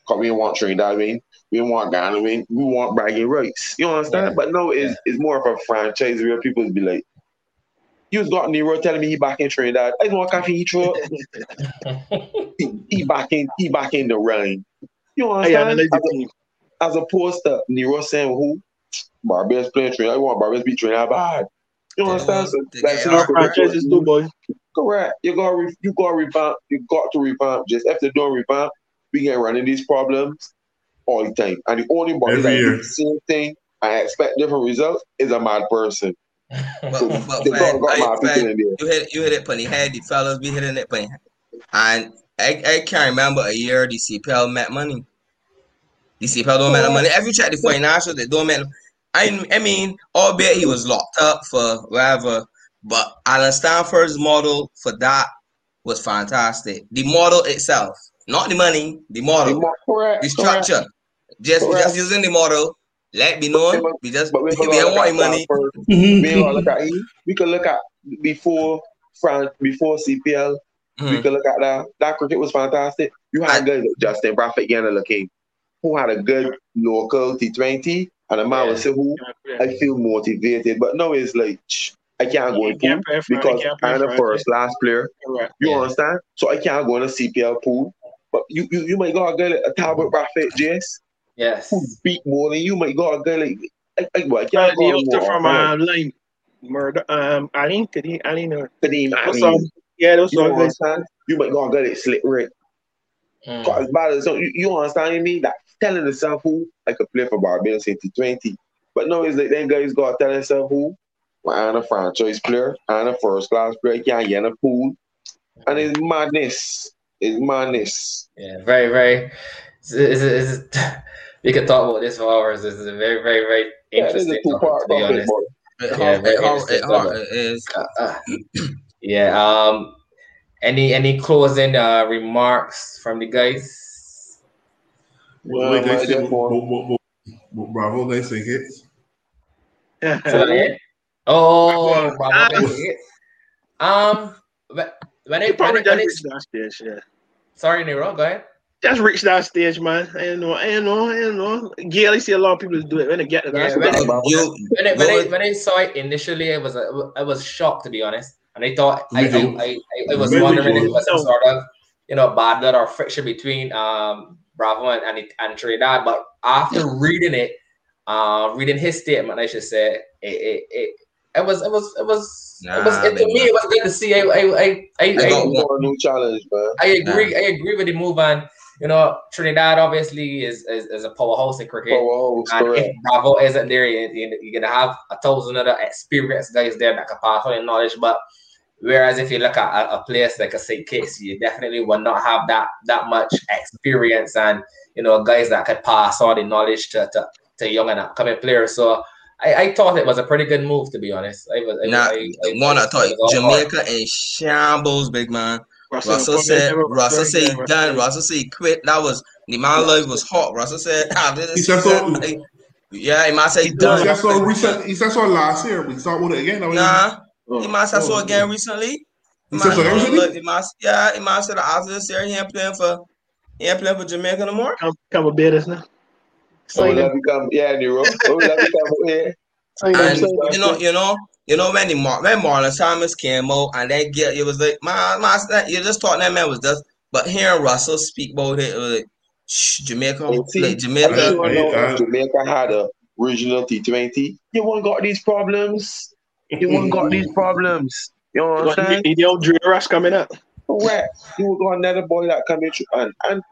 D: Because we don't want Trinidad win. We don't want Guyana win. We want bragging rights. You understand? Yeah. But no, it's, yeah. it's more of a franchise where people be like, you got Nero telling me he back in Trinidad. I don't want coffee he throw. *laughs* he, he back in he back in the rain. You understand? As, a, as opposed to Nero saying who Barbados playing Trinidad. I want Barbados be Trinidad bad. You understand? So that's not franchises do, boy. Correct. You got re- you got to revamp. You got to revamp. Just after doing revamp, we get running these problems all the time. And the only body that do the same thing I expect different results is a mad person. *laughs*
C: But, so but man, I, man, you hit you hit it plenty head. The fellas be hitting it plenty, and I, I can't remember a year the CPL met money. The CPL don't make money. Every check the financial, they don't make. I I mean, albeit he was locked up for whatever, but Allen Stanford's model for that was fantastic. The model itself, not the money, the model, the, correct, the structure. Correct. Just correct. just using the model. Let me know. We just but we, we don't want money.
D: we look at we can look at before France, before CPL. Mm-hmm. We can look at that. That cricket was fantastic. You had good Justin Bradford Yanna King, who had a good local T20 and a man yeah. will say, "Who I feel motivated," but no, it's like I can't go in pool because I'm the first last player. You yeah. understand? So I can't go in a CPL pool. But you you, you might go a girl like a Talbot Raffet Jess.
A: Yes.
D: Who beat more than you might go a girl like I, I, I can't uh, go
E: the from um, line murder um Alleyne Kadeem Alleyne or
D: Kadeem Alleyne. Yeah, those you understand? You might go a girl like Slick Rick. Mm. As bad as so you, you understand me? That telling himself who I could play for Barbados in T20. But no, it's like then guys got to tell himself who well, I'm a franchise player, I'm a first class player, can't get in a pool. And it's madness. It's madness.
A: Yeah, very, very. It's, it's, it's, *laughs* we could talk about this for hours. It's a very, very, very interesting yeah, topic, to be honest. yeah, very it, it is. Uh, uh, yeah. Um. Any any closing uh, remarks from the guys?
F: Well, Wait, they say, Bravo, they say hits.
A: oh, Bravo, hits. Um, but when they
E: probably
A: when
E: reached that stage, yeah.
A: Sorry, Nero, go ahead.
E: Just reach that stage, man. I don't know, I don't know, I don't know. Yeah, I see a lot of people do it when they get to that. Yeah,
A: when, you, when, they, when, they, when they saw it initially, it was a, I was shocked to be honest, and I thought I, I, I, I, was wondering if it was some sort of you know bad blood or friction between um Bravo and and, and Trinidad. But after reading it, uh, reading his statement, I should say, it it, it, it was it was it was nah, it was it, to me it was good to see. I I I I, I,
D: got one new challenge, man.
A: I agree. Nah. I agree with the move and. You know, Trinidad obviously is, is, is a powerhouse in cricket. Powerhouse, and correct. if Bravo isn't there, you, you're gonna have a thousand other experienced guys there that can pass on knowledge. But Whereas if you look at a, a place like a St. Kitts, you definitely will not have that that much experience and you know guys that could pass all the knowledge to, to, to young and upcoming players. So I, I thought it was a pretty good move to be honest. I was
C: nah, I, I, one I thought Jamaica in shambles, big man. Russell, Russell said Russell said he done. Russell said he quit. That was the man life was hot. Russell said *laughs* ah, this, he said so. Yeah, he might say he done.
F: He said so recent. He said so last year. We saw with it again.
C: Nah. Oh, he must have oh, saw again recently. He must, look, he yeah, he must have after this year he ain't playing for he ain't playing for Jamaica no more.
E: Come, come a bit, now.
D: So we become yeah, Nero. Oh, we become *laughs* here.
C: And you know, you know, you know when the Mar- when Marlon Thomas came out and they get it was like my my you just thought that man was just but hearing Russell speak about it, it was like shh, Jamaica, oh, see, like Jamaica.
D: Sure Jamaica had a regional T Twenty. You won't got these problems. You won't got these *laughs* problems. You know what I'm saying?
E: The old Drew Rush coming up.
D: Correct. You will got another boy that coming through and and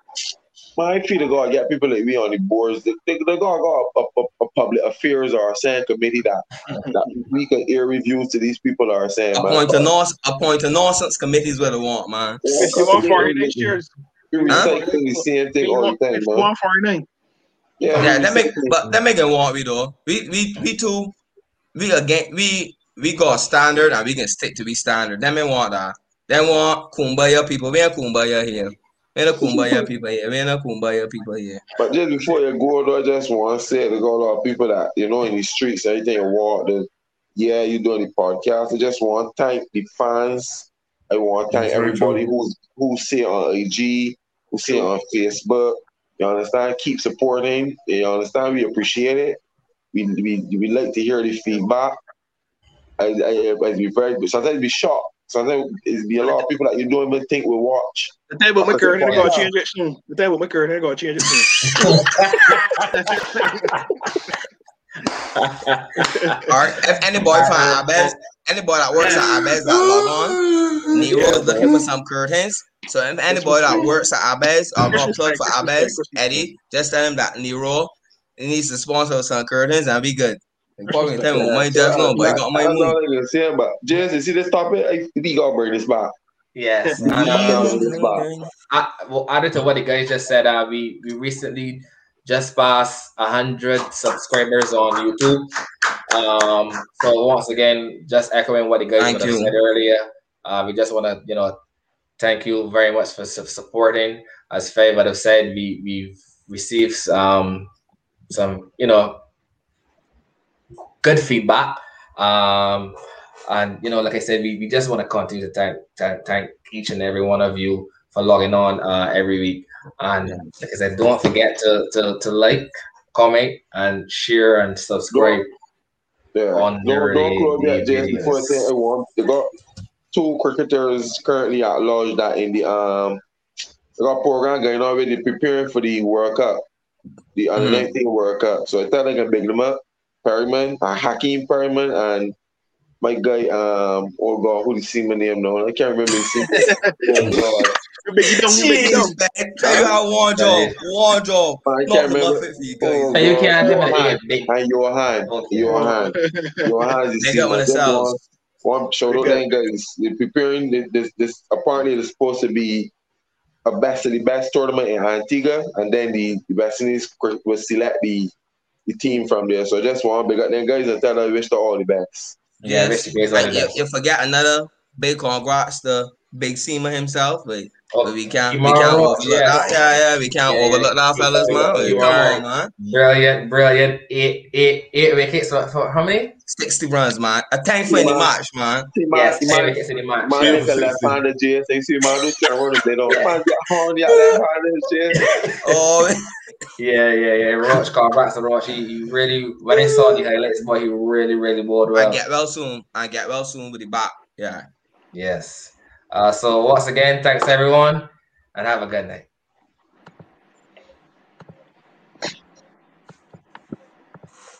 D: my feet they gotta get people like me on the boards. They, they, they gotta go a, a, a, public affairs or a saying committee that that we can hear reviews to these people are saying.
C: Appoint man. a nonsense appoint a nonsense committees where they want, man.
E: Fifty-one forty next year.
D: You're recycling the same thing all the time, man.
E: Fifty-one forty-nine.
C: Yeah, yeah that make but that make it want we though. We we we too we again we we got standard and we can stick to be standard. Them want that. Them want kumbaya people. We ain't kumbaya here. We a kumbaya *laughs* people here. Man, a kumbaya people here.
D: But just before you go, though, I just want to say to got a lot of people that you know in the streets, everything you walk, the yeah, you doing the podcast. I just want to thank the fans. I want to thank everybody who's who see on IG, who see on Facebook. You understand? Keep supporting. You understand? We appreciate it. We we, we like to hear the feedback. I, I, I be very sometimes be shocked. Sometimes it be a lot of people that you don't even think will watch.
E: The table maker, they're gonna change it soon. The table maker, they're gonna change it soon. *laughs*
C: All right. If anybody find Abez, anybody that works at Abez that log on, Nero is looking for some curtains. So if anybody that works at Abez, I'm gonna plug for Abez, Eddie, just tell him that Nero needs to sponsor some curtains and be good. Important tell him money just know, but he got my
D: move. Saying, but James, you see this topic? He got bring this back.
A: Yes. And, um, I, well, added to what the guys just said, uh, we we recently just passed 100 subscribers on YouTube. Um, so once again, just echoing what the guys said earlier, uh, we just want to, you know, thank you very much for supporting. As Faye would have said, we we've received um, some, you know, good feedback. Um, and you know, like I said, we, we just want to continue to thank, thank, thank each and every one of you for logging on uh, every week. And like I said, don't forget to, to, to like, comment, and share and subscribe.
D: Yeah. On don't, don't close that just before I say everyone. They got two cricketers currently at large that in the um they got program going already preparing for the World Cup, the under mm. 19 World Cup. So I thought I can big them up. Perryman, uh, Hakeem Perryman, and my guy, um, oh God, who the see my name now? I can't remember his name. *laughs* oh God.
C: Jeez, man. You *laughs* got one job. One job. I can't remember. You,
A: oh, you can't
D: Johan, and Johan. Johan. Johan is
C: the one.
D: One show those guys. They're preparing this, this apparently it's supposed to be a best of the best tournament in Antigua, and then the, the West Indies will select the the team from there. So just want to big up them guys and tell them I wish them all the best.
C: Yeah, and you, you forget another big congrats to Big Sema himself. Like, oh, we can't, we can't overlook yeah. that. Yeah, yeah, we can't yeah, overlook that, fellas, man. Like, come on, man.
A: Brilliant, brilliant. Eight, eight, eight wickets. So, for how many?
C: 60 runs, man. A tank for any match, man.
A: Yes, 10 wickets in the match.
D: Man, it's a left-handed JS. see, man, don't care what they don't. Man, get horn, yeah, *laughs* left-handed JS.
C: Oh,
A: yeah, yeah, yeah. Roach, congrats to Roach. He, he really, when I saw the highlights, boy, he really, really bowled well.
C: I get well soon. I get well soon with the back. Yeah.
A: Yes. Uh, so once again, thanks everyone, and have a good night.